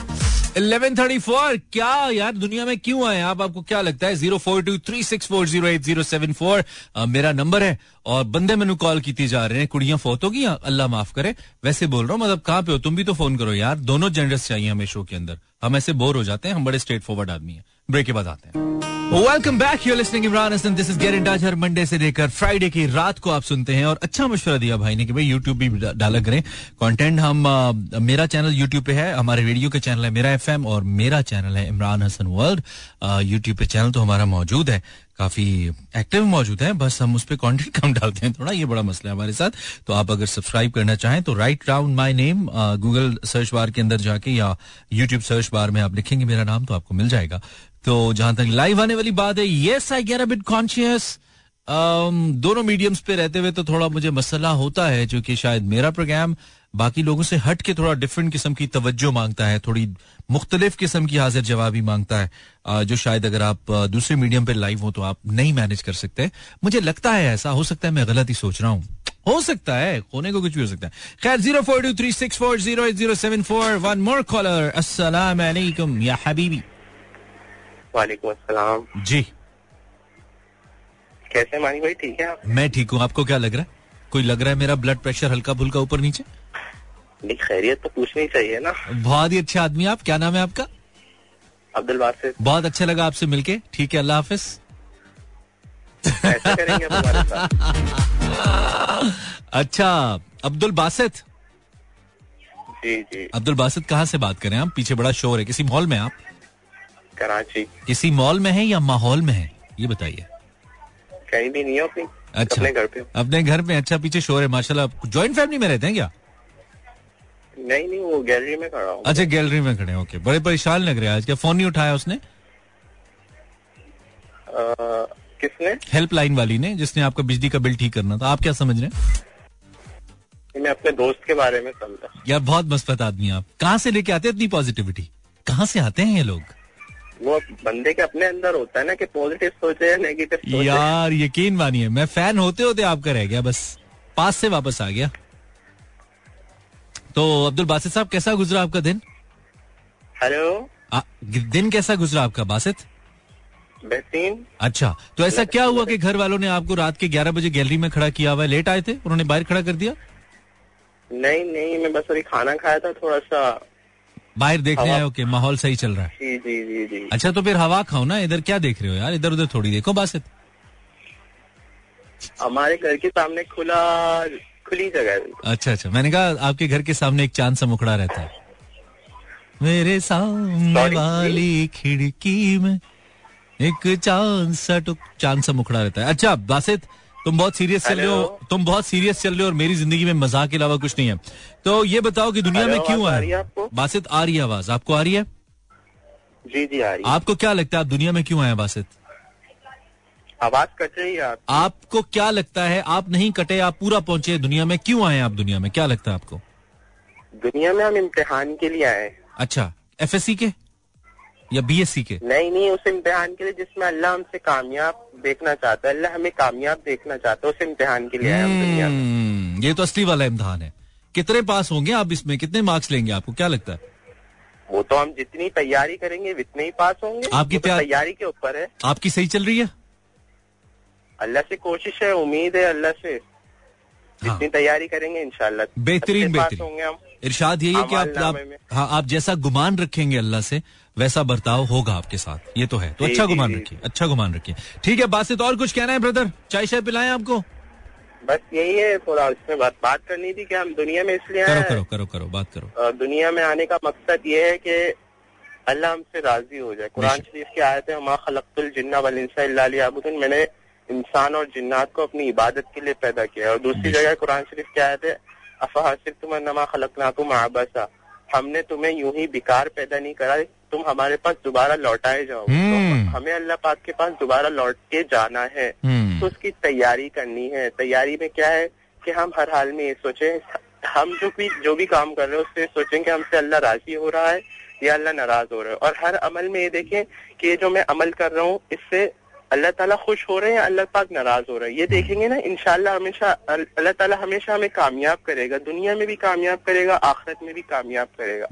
Speaker 1: 1134 क्या यार दुनिया में क्यों आए आप, आपको क्या लगता है? Zero four two three six four zero eight zero seven four मेरा नंबर है और बंदे मैंने कॉल की जा रहे हैं। कुड़ियाँ फोत होगी अल्लाह माफ़ करे? वैसे बोल रहा हूँ मतलब कहाँ पे हो? तुम भी तो फ़ोन करो यार। दोनों जेंडर्स चाहिए हमें शो के अंदर। हम ऐसे बोर हो जाते हैं, हम बड़े स्ट्रेट फॉरवर्ड आदमी हैं। ब्रेक के बाद आते हैं। Welcome back you listening Imran Hasan this is get in touch her Monday से लेकर फ्राइडे की रात को आप सुनते हैं और अच्छा मशवरा दिया भाई ने कि भाई यूट्यूब भी डाला करें। कंटेंट हम आ, मेरा चैनल यूट्यूब पे है हमारे रेडियो का चैनल है मेरा एफएम और मेरा चैनल है इमरान हसन वर्ल्ड यूट्यूब पे चैनल तो हमारा मौजूद है। काफ़ी एक्टिव मौजूद है। बस हम उस पर कंटेंट कम डालते हैं थोड़ा, ये बड़ा मसला है हमारे साथ। तो आप अगर सब्सक्राइब करना चाहें तो right round my name Google search bar के अंदर जाके या यूट्यूब सर्च बार में आप लिखेंगे मेरा नाम तो आपको मिल जाएगा। तो जहाँ तक लाइव आने वाली बात है yes I get bit conscious दोनों मीडियम्स पे रहते हुए तो थोड़ा मुझे मसला होता है क्योंकि शायद मेरा प्रोग्राम बाकी लोगों से हट के थोड़ा डिफरेंट किस्म की तवज्जो माँगता है थोड़ी मुख्तलिफ़ किस्म की हाजिर जवाबी माँगता है जो शायद अगर आप दूसरे मीडियम पे लाइव हो तो आप नहीं मैनेज कर सकते। मुझे लगता है ऐसा हो सकता है मैं गलत ही सोच रहा हूँ। हो सकता है होने को कुछ भी हो सकता है। खैर zero four two three six four zero zero seven four one more caller अस्सलाम वालेकुम या हबीबी।
Speaker 8: वालेकुम अस्सलाम।
Speaker 1: जी।
Speaker 8: कैसे मानी भाई ठीक है आप?
Speaker 1: मैं ठीक हूँ आपको क्या लग रहा है? कोई लग रहा है मेरा ब्लड प्रेशर हल्का फुल्का ऊपर नीचे?
Speaker 8: नहीं खैरियत तो पूछनी चाहिए ना।
Speaker 1: बहुत ही अच्छे आदमी आप। क्या नाम है आपका?
Speaker 8: अब्दुल बासित
Speaker 1: बहुत अच्छा लगा आपसे मिलके। ठीक है अल्लाह हाफिज। अच्छा अब्दुल बासित।
Speaker 8: जी जी।
Speaker 1: अब्दुल बासित कहाँ से बात करें आप? पीछे बड़ा शोर है। किसी मॉल में आप?
Speaker 8: कराची।
Speaker 1: किसी मॉल में है या माहौल में है? ये बताइए।
Speaker 8: कहीं भी नहीं हो अपनी।
Speaker 1: अच्छा।
Speaker 8: अपने घर पे
Speaker 1: अपने घर में अच्छा पीछे शोर है माशाल्लाह। जॉइंट फैमिली में रहते हैं क्या?
Speaker 8: नहीं नहीं वो गैलरी में खड़ा हूँ।
Speaker 1: अच्छा गैलरी में खड़े हैं, ओके बड़े परेशान लग रहे हैं आज। क्या फ़ोन नहीं उठाया उसने?
Speaker 8: किसने?
Speaker 1: हेल्पलाइन वाली ने जिसने आपका बिजली का बिल ठीक करना था। आप क्या समझ रहे हैं?
Speaker 8: मैं अपने दोस्त के बारे में समझा।
Speaker 1: यार बहुत मस्फत आदमी आप। कहाँ से लेके आते हैं इतनी पॉजिटिविटी कहाँ से आते हैं ये लोग?
Speaker 8: वो बंदे के अपने अंदर होता है ना कि पॉजिटिव सोचे या नेगेटिव सोचे।
Speaker 1: यार यकीन मानिए मैं फ़ैन होते होते आपका रह गया बस। पास से वापस आ गया। तो अब्दुल बासित साहब कैसा गुजरा आपका दिन?
Speaker 8: हेलो।
Speaker 1: दिन कैसा गुजरा आपका बासित?
Speaker 8: बेहतरीन।
Speaker 1: अच्छा तो ऐसा क्या हुआ कि घर वालों ने आपको रात के 11 बजे गैलरी में खड़ा किया हुआ लेट आए थे? उन्होंने बाहर खड़ा कर दिया?
Speaker 8: नहीं नहीं मैं बस अभी खाना खाया था थोड़ा सा
Speaker 1: बाहर देखने
Speaker 8: हवा-
Speaker 1: आए ओके माहौल सही चल रहा है?
Speaker 8: जी जी जी जी।
Speaker 1: अच्छा तो फिर हवा खाओ ना इधर क्या देख रहे हो यार? इधर उधर थोड़ी देखो बासित।
Speaker 8: हमारे घर के सामने खुला खुली जगह है
Speaker 1: अच्छा अच्छा। मैंने कहा आपके घर के सामने एक चाँद सा मुखड़ा रहता है। मेरे सामने वाली खिड़की में एक चाँद सा टुक चाँद सा मुखड़ा रहता है। अच्छा बासित तुम बहुत सीरियस चल रहे हो। तुम बहुत सीरियस चल रहे हो और मेरी ज़िंदगी में मज़ाक के अलावा कुछ नहीं है। तो ये बताओ कि दुनिया में क्यों
Speaker 8: आ रही है
Speaker 1: बासित आ रही है आवाज़। आपको आ रही है?
Speaker 8: जी जी आ रही है।
Speaker 1: आपको क्या लगता है आप दुनिया में क्यों आए बासित?
Speaker 8: आवाज़ कट रही है आप
Speaker 1: आपको क्या लगता है आप नहीं कटे आप पूरा पहुँचे दुनिया में क्यों आए आप दुनिया में? क्या लगता है आपको?
Speaker 8: दुनिया में हम इम्तिहान के लिए आए
Speaker 1: अच्छा एफएससी के? या बीएससी के?
Speaker 8: नहीं नहीं उस इम्तिहान के लिए जिसमें अल्लाह हमसे कामयाब देखना चाहता है अल्लाह हमें कामयाब देखना चाहता है उस इम्तिहान के लिए आए हम दुनिया में।
Speaker 1: हम्म, ये तो असली वाला इम्तिहान है। कितने पास होंगे आप इसमें? कितने मार्क्स लेंगे आपको? क्या लगता है?
Speaker 8: वो तो हम जितनी तैयारी करेंगे उतने ही पास होंगे।
Speaker 1: आपकी
Speaker 8: तो
Speaker 1: तैयारी
Speaker 8: के ऊपर है।
Speaker 1: आपकी सही चल रही है?
Speaker 8: अल्लाह से कोशिश है उम्मीद है अल्लाह से।
Speaker 1: हाँ।
Speaker 8: जितनी तैयारी करेंगे इंशाल्लाह।
Speaker 1: बेहतरीन बेहतरीन।
Speaker 8: होंगे हम।
Speaker 1: इरशाद यही है कि आप, आप हाँ आप जैसा गुमान रखेंगे अल्लाह से वैसा बर्ताव होगा आपके साथ। ये तो है। तो अच्छा गुमान रखिए अच्छा गुमान रखिए। ठीक है बासित और कुछ कहना है ब्रदर चाय शाय पिलाएँ आपको?
Speaker 8: बस यही है थोड़ा इसमें बात बात करनी थी कि हम दुनिया में इसलिए
Speaker 1: करो करो करो करो बात करो।
Speaker 8: दुनिया में आने का मकसद ये है कि अल्लाह हमसे राज़ी हो जाए। कुरान शरीफ की आयत है मा खलक्तुल जिन्ना वल इंसा मैंने इंसान और जिन्नात को अपनी इबादत के लिए पैदा किया है। और दूसरी जगह कुरान शरीफ की आयत है अफहसिबतुम अन्नमा खलकनाकुम आबसा। हमने तुम्हें यूँ ही बेकार पैदा नहीं करा तुम हमारे पास दोबारा लौटाए जाओ।
Speaker 1: हम्म।
Speaker 8: तो हमें अल्लाह पाक के पास दोबारा लौट के जाना है।
Speaker 1: हम्म।
Speaker 8: तो उसकी तैयारी करनी है। तैयारी में क्या है कि हम हर हाल में ये सोचे हम जो भी जो भी काम कर रहे हैं उससे सोचें कि हमसे अल्लाह राज़ी हो रहा है या अल्लाह नाराज़ हो रहा है। और हर अमल में ये देखें कि ये जो मैं अमल कर रहा हूँ इससे अल्लाह ताला खुश हो रहे हैं या अल्लाह पाक नाराज़ हो रहा है। ये देखेंगे ना इंशाल्लाह हमेशा अल्लाह ताला हमेशा हमें कामयाब करेगा दुनिया में भी कामयाब करेगा आखिरत में भी कामयाब करेगा।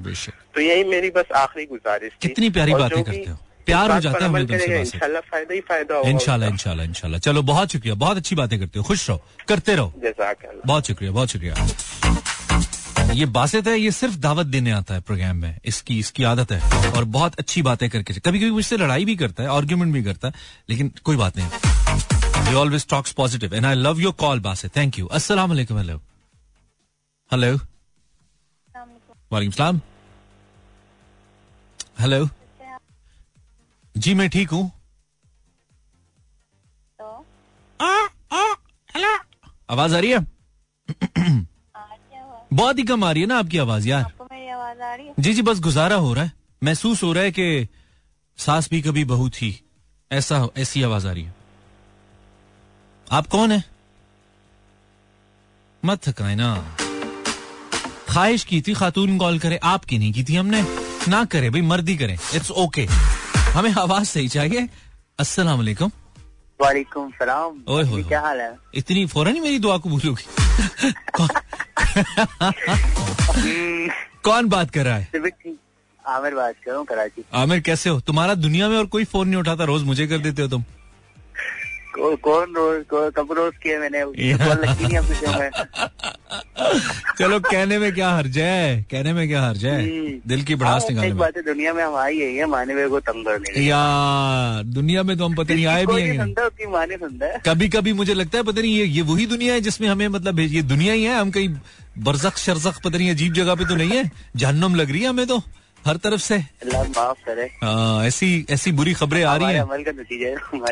Speaker 8: तो यही मेरी बस आखिरी गुजारिश
Speaker 1: कितनी प्यारी बातें करते हो। प्यार हो जाता है।
Speaker 8: इंशाल्लाह फ़ायदा ही फ़ायदा होगा।
Speaker 1: इनशाला
Speaker 8: उसका।
Speaker 1: इनशाला इनशाला चलो बहुत शुक्रिया बहुत अच्छी बातें करते हो। खुश रहो करते रहो। बहुत शुक्रिया बहुत शुक्रिया। ये बासित है ये सिर्फ़ दावत देने आता है प्रोग्राम में। इसकी इसकी आदत है और बहुत अच्छी बातें करके कभी कभी मुझसे लड़ाई भी करता है आर्ग्यूमेंट भी करता है लेकिन कोई बात नहीं। Always talks positive and I love your call Basit thank you अस्सलाम वालेकुम हेलो हेलो वालेकुम सलाम। हेलो जी मैं ठीक हूँ। आवाज़ आ रही है? बहुत ही कम आ रही है ना आपकी आवाज़ यार।
Speaker 9: आपको मेरी आवाज़ आ रही है?
Speaker 1: जी जी बस गुजारा हो रहा है। महसूस हो रहा है कि सास भी कभी बहू थी। ऐसा ऐसी आवाज़ आ रही है। आप कौन है? मत थकाए ना। ख्वाहिश की थी खातून कॉल करे। आपकी नहीं की थी हमने। ना करे भाई मर्दी करें। इट्स ओके हमें आवाज़ सही चाहिए। अस्सलाम वालेकुम।
Speaker 6: वालेकुम सलाम। क्या हाल है?
Speaker 1: इतनी फ़ौरन ही मेरी दुआ कबूल होगी। कौन? बात कर रहा है?
Speaker 6: आमिर बात कर रहा हूँ कराची।
Speaker 1: आमिर कैसे हो? तुम्हारा दुनिया में और कोई फ़ोन नहीं उठाता रोज मुझे कर देते हो तुम।
Speaker 10: को, कौन रोज को, कब रोज किया मैंने? लगती नहीं आपकी में।
Speaker 1: चलो कहने में क्या हर्ज है? कहने में क्या हर्ज है। दिल की भड़ास
Speaker 10: हाँ,
Speaker 1: निकालने
Speaker 10: बात है दुनिया में हम आई है माने को तंग करने
Speaker 1: यार दुनिया में तो हम पता नहीं आए भी हैं
Speaker 10: है
Speaker 1: कभी कभी मुझे लगता है पता नहीं ये ये वही दुनिया है जिसमें हमें मतलब ये दुनिया ही है हम कहीं बरजक शरजक पता नहीं अजीब जगह पे तो नहीं है? जहन्नुम लग रही है हमें तो। हर तरफ़ से?
Speaker 10: माफ़ करे।
Speaker 1: ऐसी ऐसी बुरी खबरें आ रही हैं।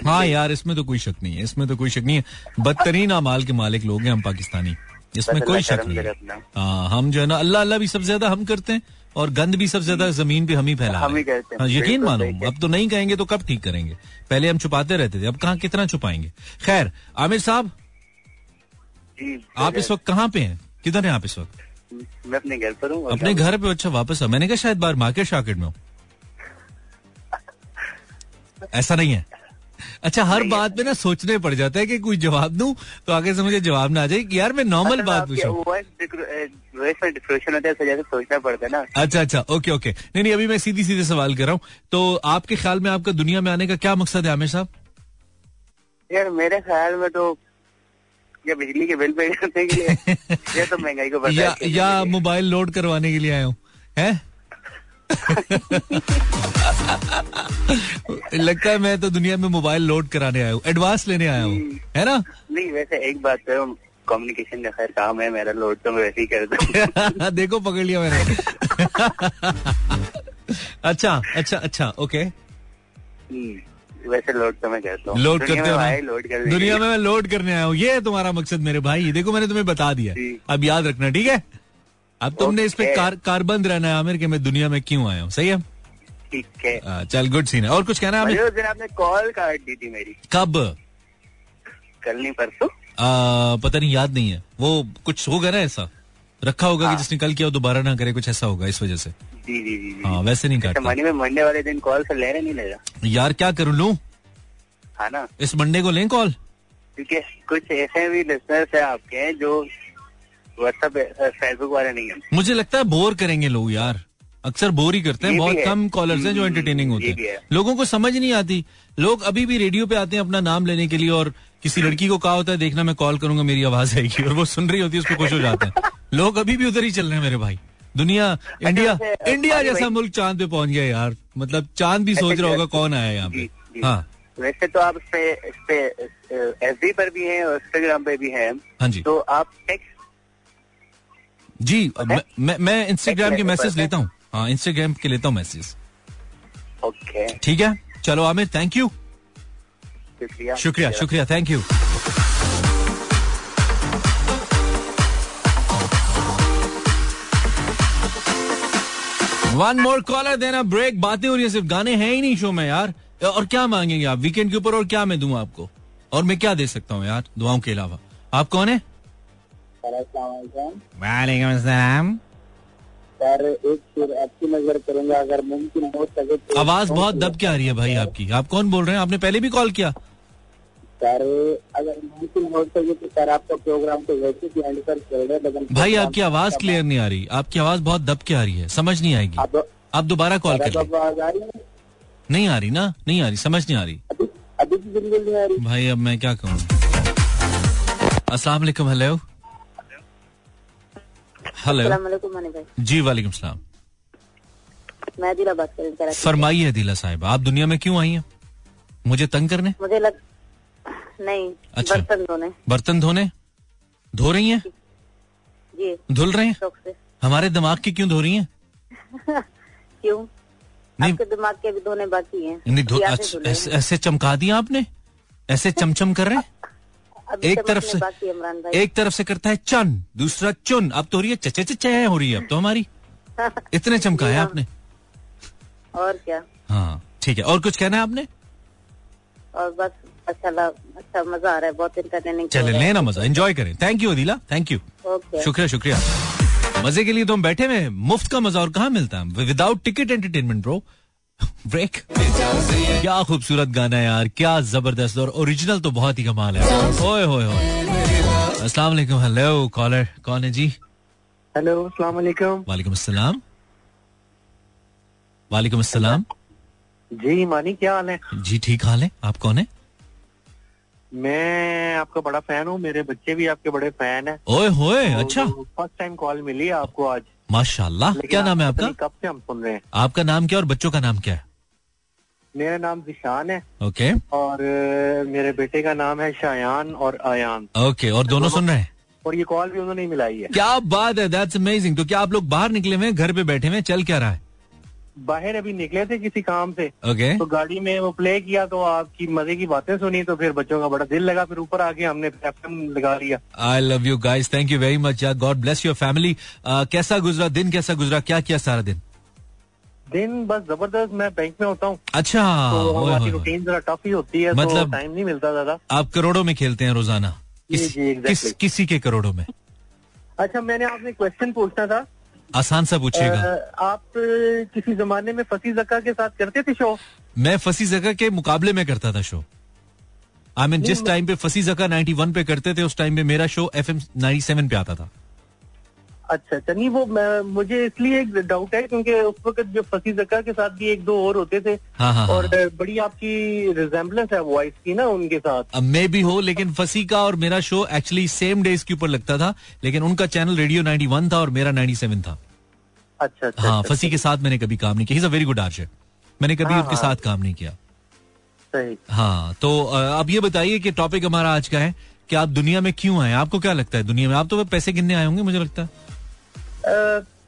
Speaker 10: है
Speaker 1: यार इसमें तो कोई शक नहीं है इसमें तो कोई शक नहीं है। बदतरीन अमाल के मालिक लोग हैं हम पाकिस्तानी। इसमें कोई शक नहीं है। हाँ हम जो है ना अल्लाह अल्लाह भी सबसे ज़्यादा हम करते हैं और गंद भी सबसे ज़्यादा ज़मीन पे हम ही फैला
Speaker 10: हम ही करते हैं।
Speaker 1: हाँ, यकीन मानो अब तो नहीं कहेंगे तो कब ठीक करेंगे? पहले हम छुपाते रहते थे अब कहाँ कितना छुपाएँगे? खैर आमिर साहब आप इस वक्त कहाँ पे हैं? किधर हैं आप इस वक्त?
Speaker 10: मैं अपने घर पर हूँ
Speaker 1: अपने घर पे? अच्छा वापस मैंने कहा शायद बाहर मार्केट शार्केट में हो। ऐसा नहीं है। अच्छा हर बात पे ना सोचने पड़ जाता है कि कोई जवाब दूँ तो आगे से मुझे जवाब ना आ जाए कि यार मैं नॉर्मल
Speaker 10: असल
Speaker 1: बात पूछूँ।
Speaker 10: है सोचना पड़ता है ना।
Speaker 1: अच्छा अच्छा ओके ओके नहीं नहीं अभी मैं सीधी सीधे सवाल कर रहा हूँ। तो आपके ख्याल में आपका दुनिया में आने का क्या मकसद है आमिर साहब?
Speaker 10: यार मेरे ख्याल में तो या बिजली के बिल पे करने के लिए? ये तो महँगाई को
Speaker 1: या या मोबाइल लोड करवाने के लिए आया हूँ है? लगता है मैं तो दुनिया में मोबाइल लोड कराने आया हूँ एडवांस लेने आया हूँ है ना?
Speaker 10: नहीं वैसे एक बात है कम्युनिकेशन का खैर काम है मेरा लोड तो मैं वैसे ही करता हूँ
Speaker 1: देखो पकड़ लिया मैंने। अच्छा अच्छा अच्छा ओके
Speaker 10: हम्म, वैसे लोड तो मैं करता हूँ।
Speaker 1: लोड करते हो
Speaker 10: लोड कर
Speaker 1: दुनिया में मैं लोड करने आया हूँ। ये तुम्हारा मकसद मेरे भाई। देखो मैंने तुम्हें बता दिया। अब याद रखना ठीक है? अब तुमने इस पे। कार, कारबंद रहना है आमिर के मैं दुनिया में क्यों आया हूँ? सही है?
Speaker 10: ठीक है।
Speaker 1: आ, चल गुड सीन है। और कुछ कहना है आमिर?
Speaker 10: उस दिन आपने कॉल काट दी थी मेरी।
Speaker 1: कब?
Speaker 10: कल नहीं परसों।
Speaker 1: पता नहीं याद नहीं है। वो कुछ होगा ना ऐसा? रखा होगा कि जिसने कल किया दोबारा ना करे कुछ ऐसा होगा इस वजह से।
Speaker 10: जी जी जी
Speaker 1: हाँ वैसे नहीं
Speaker 10: अच्छा,
Speaker 1: काटता।
Speaker 10: में मंडे वाले दिन कॉल से ले रहे नहीं ले रहा
Speaker 1: यार क्या करूँ लू?
Speaker 10: हाँ ना।
Speaker 1: इस मंडे को लें कॉल
Speaker 10: क्योंकि कुछ ऐसे भी लिसनर्स है आपके जो व्हाट्सएप फेसबुक वाले नहीं है।
Speaker 1: मुझे लगता है बोर करेंगे लोग यार। अक्सर बोर ही करते हैं। बहुत
Speaker 10: है।
Speaker 1: कम कॉलर्स हैं जो
Speaker 10: हम्म,
Speaker 1: एंटरटेनिंग होते हैं।
Speaker 10: है।
Speaker 1: लोगों को समझ नहीं आती। लोग अभी भी रेडियो पे आते हैं अपना नाम लेने के लिए और किसी लड़की को कहा होता है देखना मैं कॉल करूँगा मेरी आवाज़ आएगी। और वो सुन रही होती है उस पर खुश हो जाते हैं। लोग अभी भी उधर ही चल रहे हैं मेरे भाई। दुनिया इंडिया इंडिया जैसा मुल्क चाँद पे पहुँच गया यार। मतलब चाँद भी सोच रहा होगा कौन आया यहाँ पे। हाँ।
Speaker 10: वैसे तो आप इस पे इस पे एफ़ पर भी हैं और इंस्टाग्राम पे भी हैं।
Speaker 1: हाँ जी।
Speaker 10: तो आप टेक्स्ट
Speaker 1: जी मैं मैं, मैं इंस्टाग्राम के मैसेज लेता हूँ। हाँ इंस्टाग्राम के लेता हूँ मैसेज
Speaker 10: ओके
Speaker 1: ठीक है? चलो आमिर थैंक यू
Speaker 10: शुक्रिया।
Speaker 1: शुक्रिया thank you one more caller देना ब्रेक बातें हो रही है सिर्फ़ गाने हैं ही नहीं शो में यार। और क्या मांगेंगे आप? वीकेंड के ऊपर और क्या मैं दूँ आपको? और मैं क्या दे सकता हूँ यार दुआओं के अलावा? आप कौन है? वालेकुम अस्सलाम।
Speaker 6: सर एक फिर आपकी नज़र करूँगा अगर मुमकिन हो सके तो।
Speaker 1: आवाज़ बहुत दब के आ रही है भाई आपकी। आप कौन बोल रहे हैं? आपने पहले भी कॉल किया।
Speaker 6: सर अगर मुमकिन हो सके तो सर आपका प्रोग्राम तो वैसे भी एंड कर चल रहा है
Speaker 1: भाई आपकी आवाज़ क्लियर नहीं आ रही। आपकी आवाज़ बहुत दब के आ रही है। समझ नहीं आएगी।
Speaker 6: अब
Speaker 1: आप दोबारा कॉल कर
Speaker 6: आवाज़ आ रही है?
Speaker 1: नहीं आ रही ना? नहीं आ रही। समझ नहीं आ रही।
Speaker 6: अभी अभी भी बिल्कुल नहीं आ रही।
Speaker 1: भाई अब मैं क्या कहूँ? अस्सलाम वालेकुम हेलो। हेलो
Speaker 11: भाई।
Speaker 1: जी वालेकुम सलाम।
Speaker 11: मैं दिला बात कर रही
Speaker 1: फरमाइए दिला साहिब। आप दुनिया में क्यों आई हैं? मुझे तंग करने?
Speaker 11: मुझे लग नहीं
Speaker 1: अच्छा।
Speaker 11: बर्तन धोने।
Speaker 1: बर्तन धोने? धो रही हैं?
Speaker 11: जी।
Speaker 1: धुल रहे हैं? हमारे दिमाग की क्यों धो रही हैं?
Speaker 11: क्यों?
Speaker 1: नहीं।
Speaker 11: आपके दिमाग के भी धोने बाकी हैं।
Speaker 1: नहीं धो अच्छा, ऐसे, ऐसे चमका दिया आपने? ऐसे चमचम कर रहे हैं? एक तरफ़ से
Speaker 11: है
Speaker 1: एक तरफ़ से करता है चन दूसरा चुन। अब तो हो रही है चचे चचे हो रही है अब तो हमारी। इतने चमकाए आपने।
Speaker 11: और क्या?
Speaker 1: हाँ ठीक है। और कुछ कहना है आपने?
Speaker 11: और बस अच्छा अच्छा मज़ा आ रहा है बहुत इंटरटेनिंग
Speaker 1: चले लेना मज़ा एंजॉय करें। Thank you Adila thank
Speaker 11: you
Speaker 1: शुक्रिया शुक्रिया। मज़े के लिए तो हम बैठे हुए मुफ़्त का मज़ा और कहाँ मिलता है? Without ticket entertainment bro break क्या खूबसूरत गाना है यार क्या ज़बरदस्त और ओरिजिनल तो बहुत ही कमाल है। ओए होए होए। अस्सलाम वालेकुम। हेलो कॉलर कौन है जी?
Speaker 5: हेलो अस्सलाम वालेकुम।
Speaker 1: वालेकुम अस्सलाम। वालेकुम अस्सलाम।
Speaker 5: जी मानी क्या हाल है?
Speaker 1: जी ठीक हाल है। आप कौन है?
Speaker 5: मैं आपका बड़ा फ़ैन हूँ मेरे बच्चे भी आपके बड़े फ़ैन है।
Speaker 1: ओए होए अच्छा।
Speaker 5: फ़र्स्ट टाइम कॉल मिली है आपको आज।
Speaker 1: माशाल्लाह क्या नाम है आपका?
Speaker 5: कब से हम सुन रहे हैं?
Speaker 1: आपका नाम क्या और बच्चों का नाम क्या है?
Speaker 5: मेरा नाम जिशान है।
Speaker 1: ओके।
Speaker 5: और मेरे बेटे का नाम है शायान और आयान।
Speaker 1: ओके और दोनों सुन रहे हैं?
Speaker 5: और ये कॉल भी उन्होंने मिलाई है।
Speaker 1: क्या बात है दैट्स अमेजिंग तो क्या आप लोग बाहर निकले हुए घर पे बैठे हुए चल क्या रहा है?
Speaker 5: बाहर अभी निकले थे किसी काम से
Speaker 1: ओके।
Speaker 5: तो गाड़ी में वो प्ले किया तो आपकी मज़े की बातें सुनी तो फिर बच्चों का बड़ा दिल लगा फिर ऊपर आके हमने एफएम लगा लिया।
Speaker 1: I love you guys thank you very much God bless your family कैसा गुजरा दिन? कैसा गुजरा? क्या किया सारा दिन?
Speaker 5: दिन बस ज़बरदस्त मैं बैंक में होता हूँ।
Speaker 1: अच्छा
Speaker 5: तो हमारी। रूटीन जरा टफ ही होती है मतलब तो
Speaker 1: मतलब-
Speaker 5: टाइम नहीं मिलता ज़्यादा।
Speaker 1: आप करोड़ों में खेलते हैं रोज़ाना। किस. किस किसी के करोड़ों में?
Speaker 5: अच्छा मैंने आपने क्वेश्चन पूछना था।
Speaker 1: आसान सा पूछिएगा।
Speaker 5: आप किसी जमाने में फसी जका के साथ करते थे शो?
Speaker 1: मैं फसी जका के मुकाबले में करता था शो। आई मीन जिस टाइम पे फसी जका 91 पे करते थे उस टाइम पे मेरा शो एफ़ एम पे आता था।
Speaker 5: अच्छा अच्छा। नहीं वो मैं, मुझे इसलिए एक डाउट है क्योंकि उस वक्त जो फसी जक्का के साथ भी एक दो और होते थे
Speaker 1: हाँ हाँ
Speaker 5: और
Speaker 1: हाँ।
Speaker 5: बड़ी आपकी रिजेम्बलेंस है वॉइस की ना उनके साथ।
Speaker 1: मैं भी हो लेकिन फसी का और मेरा शो एक्चुअली सेम डेज़ के ऊपर लगता था लेकिन उनका चैनल रेडियो 91 था और मेरा 97 था।
Speaker 5: अच्छा अच्छा
Speaker 1: हाँ
Speaker 5: अच्छा,
Speaker 1: फसी के साथ मैंने कभी काम नहीं किया। वेरी गुड आर्चर मैंने कभी
Speaker 5: हाँ,
Speaker 1: उनके
Speaker 5: हाँ।
Speaker 1: साथ काम नहीं किया।
Speaker 5: सही।
Speaker 1: हाँ तो अब ये बताइए कि टॉपिक हमारा आज का है कि आप दुनिया में क्यों आए? आपको क्या लगता है दुनिया में? आप तो पैसे गिनने आए होंगे मुझे लगता है।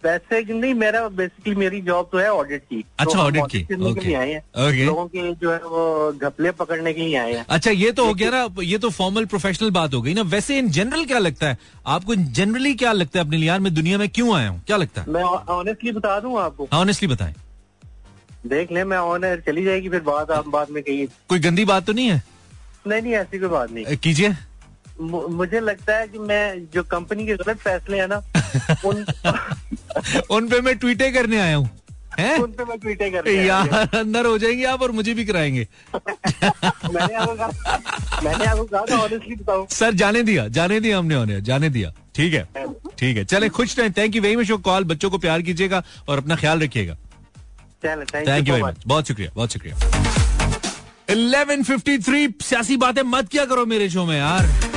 Speaker 5: वैसे नहीं मेरा बेसिकली मेरी जॉब तो है ऑडिट की।
Speaker 1: अच्छा,
Speaker 5: तो
Speaker 1: की,
Speaker 5: करने के
Speaker 1: okay.
Speaker 5: लिए आए हैं।
Speaker 1: Okay.
Speaker 5: लोगों के जो है वो घपले पकड़ने के लिए आए हैं।
Speaker 1: अच्छा ये तो हो गया ना ये तो फॉर्मल प्रोफेशनल बात हो गई ना। वैसे इन जनरल क्या लगता है? आपको जनरली क्या लगता है अपने लिए? यार मैं दुनिया में क्यों आया हूँ? क्या लगता है?
Speaker 5: मैं ऑनेस्टली बता दूँ आपको?
Speaker 1: ऑनेस्टली बताएँ।
Speaker 5: देख ले मैं ऑन एयर चली जाएगी फिर बात आप बाद में कही
Speaker 1: कोई गंदी बात तो नहीं है?
Speaker 5: नहीं नहीं ऐसी कोई बात नहीं।
Speaker 1: कीजिए।
Speaker 5: मुझे लगता है कि मैं जो कंपनी के गलत फैसले हैं ना उन
Speaker 1: उन पे मैं ट्वीटे करने आया हूँ। हैं?
Speaker 5: उन पे मैं ट्वीटे कर
Speaker 1: यार अंदर हो जाएँगे आप और मुझे भी कराएँगे।
Speaker 5: मैंने आपको कहा मैंने आपको कहा था ऑनेस्टली बताऊँ।
Speaker 1: सर जाने दिया जाने दिया हमने उन्हें जाने दिया। ठीक है ठीक है। चले खुश रहें। Thank you very much call बच्चों को प्यार कीजिएगा और अपना ख्याल रखिएगा। थैंक यू वेरी मच बहुत शुक्रिया बहुत शुक्रिया। 1153 सियासी बातें मत क्या करो मेरे शो में यार।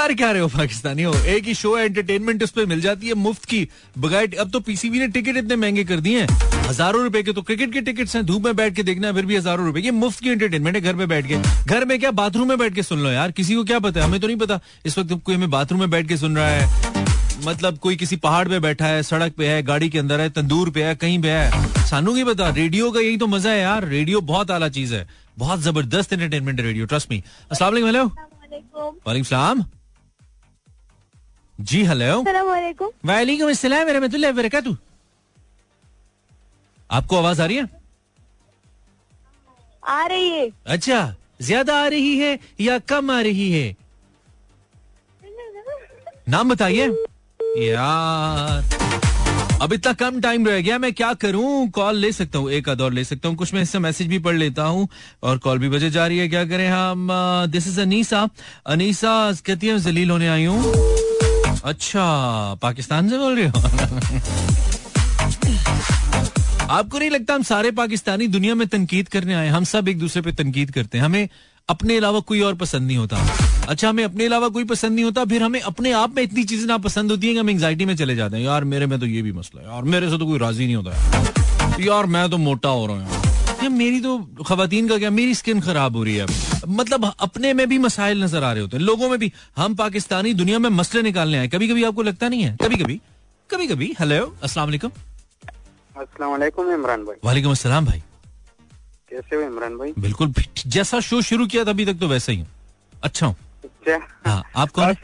Speaker 1: कर क्या रहे हो पाकिस्तानी हो? एक ही शो है एंटरटेनमेंट उस पर मिल जाती है मुफ़्त की। बगैर अब तो पीसीबी ने टिकट इतने महँगे कर दिए हैं। हज़ारों रुपए के तो क्रिकेट के टिकट्स हैं। धूप में बैठ के देखना है, फिर भी हज़ारों रुपए। ये मुफ़्त की एंटरटेनमेंट है घर में बैठ के। घर में क्या? बाथरूम में बैठ के सुन लो यार। किसी को क्या पता है? हमें तो नहीं पता। इस वक्त कोई हमें बाथरूम में बैठ के सुन रहा है। मतलब कोई किसी पहाड़ पे बैठा है सड़क पे है गाड़ी के अंदर है तंदूर पे है कहीं पे है। सानू की पता? रेडियो का यही तो मज़ा है यार। रेडियो बहुत आला चीज़ है। बहुत ज़बरदस्त एंटरटेनमेंट है रेडियो ट्रस्ट मी वालेकुम हेलो वालेकुम सलाम। जी हेलो वालेकुम अस्सलाम रहमतुल्लाहि व बरकातहू आपको आवाज़ आ रही है?
Speaker 9: आ रही है।
Speaker 1: अच्छा ज़्यादा आ रही है या कम आ रही है? नाम बताइए। यार अब इतना कम टाइम रह गया मैं क्या करूँ? कॉल ले सकता हूँ एक आध और ले सकता हूँ। कुछ मैं इससे मैसेज भी पढ़ लेता हूँ और कॉल भी बजे जा रही है। क्या करें हम? दिस इज़ अनीसा अनीसा कहती है जलील होने आई हूँ। अच्छा पाकिस्तान से बोल रहे हो। आपको नहीं लगता हम सारे पाकिस्तानी दुनिया में तनकीद करने आए हम सब एक दूसरे पे तनकीद करते हैं। हमें अपने अलावा कोई और पसंद नहीं होता। अच्छा हमें अपने अलावा कोई पसंद नहीं होता, फिर हमें अपने आप में इतनी चीज़ें ना पसंद होती है कि हम एंग्जाइटी में चले जाते हैं। यार, मेरे में तो ये भी मसला है। यार, मेरे से तो कोई राज़ी नहीं होता यार। मैं तो मोटा हो रहा हूँ मेरी तो खातन का क्या? मेरी स्किन खराब हो रही है। मतलब अपने में भी मसाइल नज़र आ रहे होते हैं। लोगों में भी। हम पाकिस्तानी दुनिया में मसले निकालने आए कभी कभी आपको लगता नहीं है? कभी कभी कभी कभी हेलो अस्सलाम वालेकुम
Speaker 4: अस्सलाम इमरान भाई।
Speaker 1: वालेकुम अस्सलाम भाई।
Speaker 4: कैसे हो इमरान भाई?
Speaker 1: बिल्कुल। जैसा शो शुरू किया था अभी तक तो वैसा ही हूँ। अच्छा हूँ।
Speaker 4: अच्छा
Speaker 1: हाँ आप कौन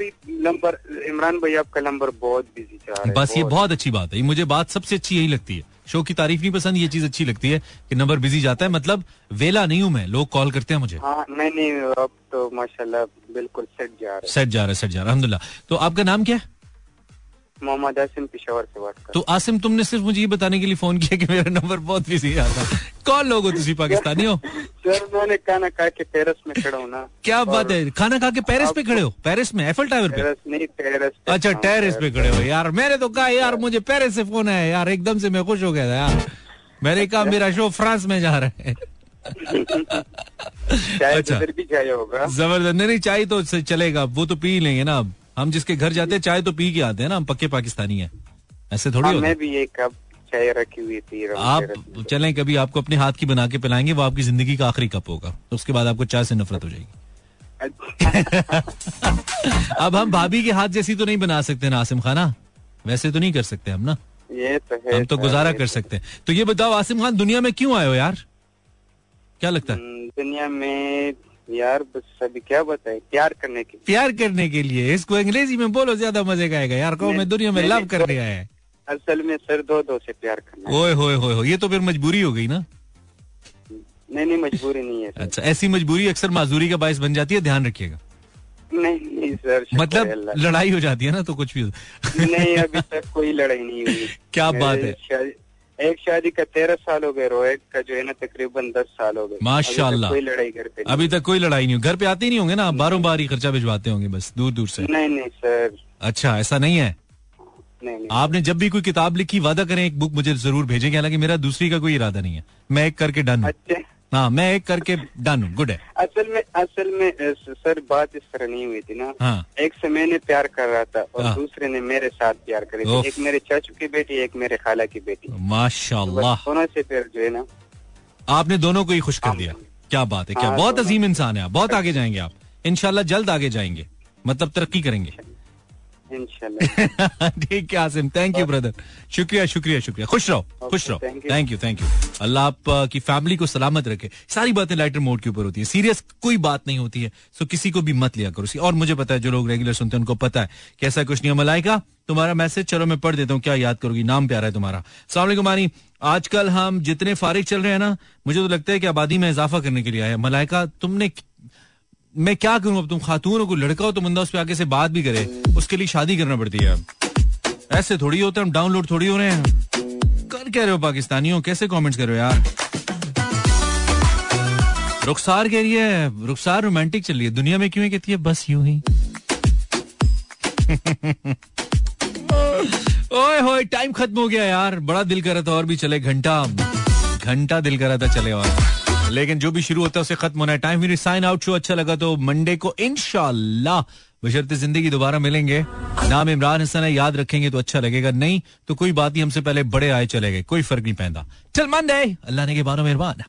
Speaker 4: नंबर इमरान भाई आपका नंबर बहुत बिज़ी चल रहा है।
Speaker 1: बस ये बहुत। अच्छी बात है। मुझे बात सबसे अच्छी यही लगती है। शो की तारीफ़ नहीं पसंद ये चीज़ अच्छी लगती है कि नंबर बिज़ी जाता है। मतलब वेला नहीं हूँ मैं लोग कॉल करते हैं मुझे।
Speaker 4: हाँ नहीं नहीं अब तो माशाल्लाह बिल्कुल सेट जा रहा है।
Speaker 1: सेट जा रहा है सेट जा रहा है। अलहमदुल्ला तो आपका नाम क्या है
Speaker 4: है? मोहम्मद हसन पिशावर से बात कर।
Speaker 1: तो आसिम तुमने सिर्फ़ मुझे ये बताने के लिए फ़ोन किया कि मेरा नंबर बहुत बिज़ी आता कौन लोग हो तुम पाकिस्तानी हो?
Speaker 4: सर मैंने खाना खा के पेरिस में खड़ा हूँ ना।
Speaker 1: क्या बात है? खाना खा के पेरिस पे खड़े हो? पेरिस में? एफल टावर पे?
Speaker 4: पेरिस नहीं पेरिस पे
Speaker 1: अच्छा
Speaker 4: हाँ,
Speaker 1: टेरिस पे खड़े हो यार। मैंने तो कहा यार मुझे पेरिस से फ़ोन आया यार। एकदम से मैं खुश हो गया था यार। मैंने कहा मेरा शो फ्रांस में जा रहा है। अच्छा।
Speaker 12: तो भी होगा।
Speaker 1: ज़बरदस्त। नहीं चाय तो चलेगा। वो तो पी लेंगे ना हम जिसके घर जाते हैं चाय तो पी के आते हैं ना हम पक्के पाकिस्तानी हैं। ऐसे थोड़ी
Speaker 12: हाँ,
Speaker 1: होता।
Speaker 12: मैं भी एक कप चाय रखी हुई थी
Speaker 1: आप चलें कभी आपको अपने हाथ की बना के पिलाएँगे वो आपकी ज़िंदगी का आखिरी कप होगा। तो उसके बाद आपको चाय से नफरत हो जाएगी।
Speaker 12: अच्छा।
Speaker 1: अब हम भाभी के हाथ जैसी तो नहीं बना सकते ना आसिम खाना वैसे तो नहीं कर सकते हम ना।
Speaker 12: ये तो है
Speaker 1: हम तो गुजारा कर
Speaker 12: तो-
Speaker 1: सकते हैं। तो ये बताओ आसिम खान दुनिया में क्यों आए हो यार? क्या लगता है?
Speaker 12: हम्म, दुनिया में यार बस अभी क्या बताए प्यार करने की
Speaker 1: प्यार करने के लिए? इसको अंग्रेज़ी में बोलो ज़्यादा मज़े का आएगा। यार कहो मैं दुनिया में लव करने आया है।
Speaker 12: असल में सर दो दो से प्यार करना
Speaker 1: ओए होए होए ये तो फिर मजबूरी हो गई ना?
Speaker 12: नहीं नहीं मजबूरी नहीं है
Speaker 1: अच्छा ऐसी मजबूरी अक्सर माजूरी का बायस बन जाती है ध्यान रखिएगा।
Speaker 12: नहीं सर
Speaker 1: मतलब लड़ाई हो जाती है ना तो कुछ भी
Speaker 12: नहीं अभी तक कोई लड़ाई नहीं हुई।
Speaker 1: क्या बात है।
Speaker 12: एक शादी का तेरह साल हो गए रोहित का जो है ना तकरीबन दस साल हो गए।
Speaker 1: माशाल्लाह।
Speaker 12: कोई लड़ाई करते
Speaker 1: अभी तक कोई लड़ाई नहीं हो घर पे आते नहीं होंगे ना? आप बारों बार ही खर्चा भिजवाते होंगे बस दूर दूर से।
Speaker 12: नहीं नहीं सर।
Speaker 1: अच्छा ऐसा नहीं है?
Speaker 12: नहीं नहीं।
Speaker 1: आपने जब भी कोई किताब लिखी वादा करें एक बुक मुझे ज़रूर भेजेंगे हालाँकि मेरा दूसरी का कोई इरादा नहीं है। मैं एक करके डन
Speaker 12: अच्छा।
Speaker 1: हाँ मैं एक करके डन हूँ गुड है।
Speaker 12: असल में असल में सर बात इस तरह नहीं हुई थी ना।
Speaker 1: हाँ।
Speaker 12: एक से मैंने प्यार कर रहा था और
Speaker 1: हाँ।
Speaker 12: दूसरे ने मेरे साथ प्यार करी। थी। एक मेरे चाचू की बेटी एक मेरे खाला की बेटी।
Speaker 1: माशाल्लाह।
Speaker 12: दोनों से फिर जो है ना।
Speaker 1: आपने दोनों को ही खुश कर दिया। क्या बात है क्या
Speaker 12: हाँ,
Speaker 1: बहुत अजीम इंसान है आप। बहुत आगे जाएँगे आप। इनशाला जल्द आगे जाएँगे। मतलब तरक्की करेंगे। ठीक है आसिम थैंक यू ब्रदर शुक्रिया शुक्रिया शुक्रिया। खुश रहो खुश रहो। थैंक यू थैंक यू अल्लाह आप की फैमिली को सलामत रखे। सारी बातें लाइटर मोड के ऊपर होती है। सीरियस कोई बात नहीं होती है। सो किसी को भी मत लिया करो। और मुझे पता है जो लोग रेगुलर सुनते हैं उनको पता है कि ऐसा कुछ नहीं है। मलाइका तुम्हारा मैसेज चलो मैं पढ़ देता हूँ क्या याद करोगी? नाम प्यारा है तुम्हारा। सलाम कुमारी आजकल हम जितने फारिग चल रहे हैं ना मुझे तो लगता है कि आबादी में इजाफा करने के लिए आया मलाइका तुमने मैं क्या करूँ अब? तुम खातून हो, कोई लड़का हो तो बंदा उस पर आगे से बात भी करे। उसके लिए शादी करना पड़ती है। ऐसे थोड़ी होते हम डाउनलोड थोड़ी हो रहे हैं। कर कह रहे हो पाकिस्तानियों? कैसे कमेंट्स कर यार? रुखसार कह रही है, रुखसार रोमांटिक चल रही है। दुनिया में क्यों कहती है, बस यूँ ही। ओए होए टाइम खत्म हो गया यार। बड़ा दिल कर रहा था और भी चले घंटा। घंटा दिल कर रहा था चले और। लेकिन जो भी शुरू होता है, उसे खत्म होना है। टाइम मेरी साइन आउट शो अच्छा लगा तो मंडे को इनशाला बशरते ज़िंदगी दोबारा मिलेंगे। नाम इमरान हसन है, याद रखेंगे तो अच्छा लगेगा। नहीं तो कोई बात नहीं, हमसे पहले बड़े आए चले गए। कोई फ़र्क नहीं पैदा। चल मंडे अल्लाह ने के बारो मेहरबान।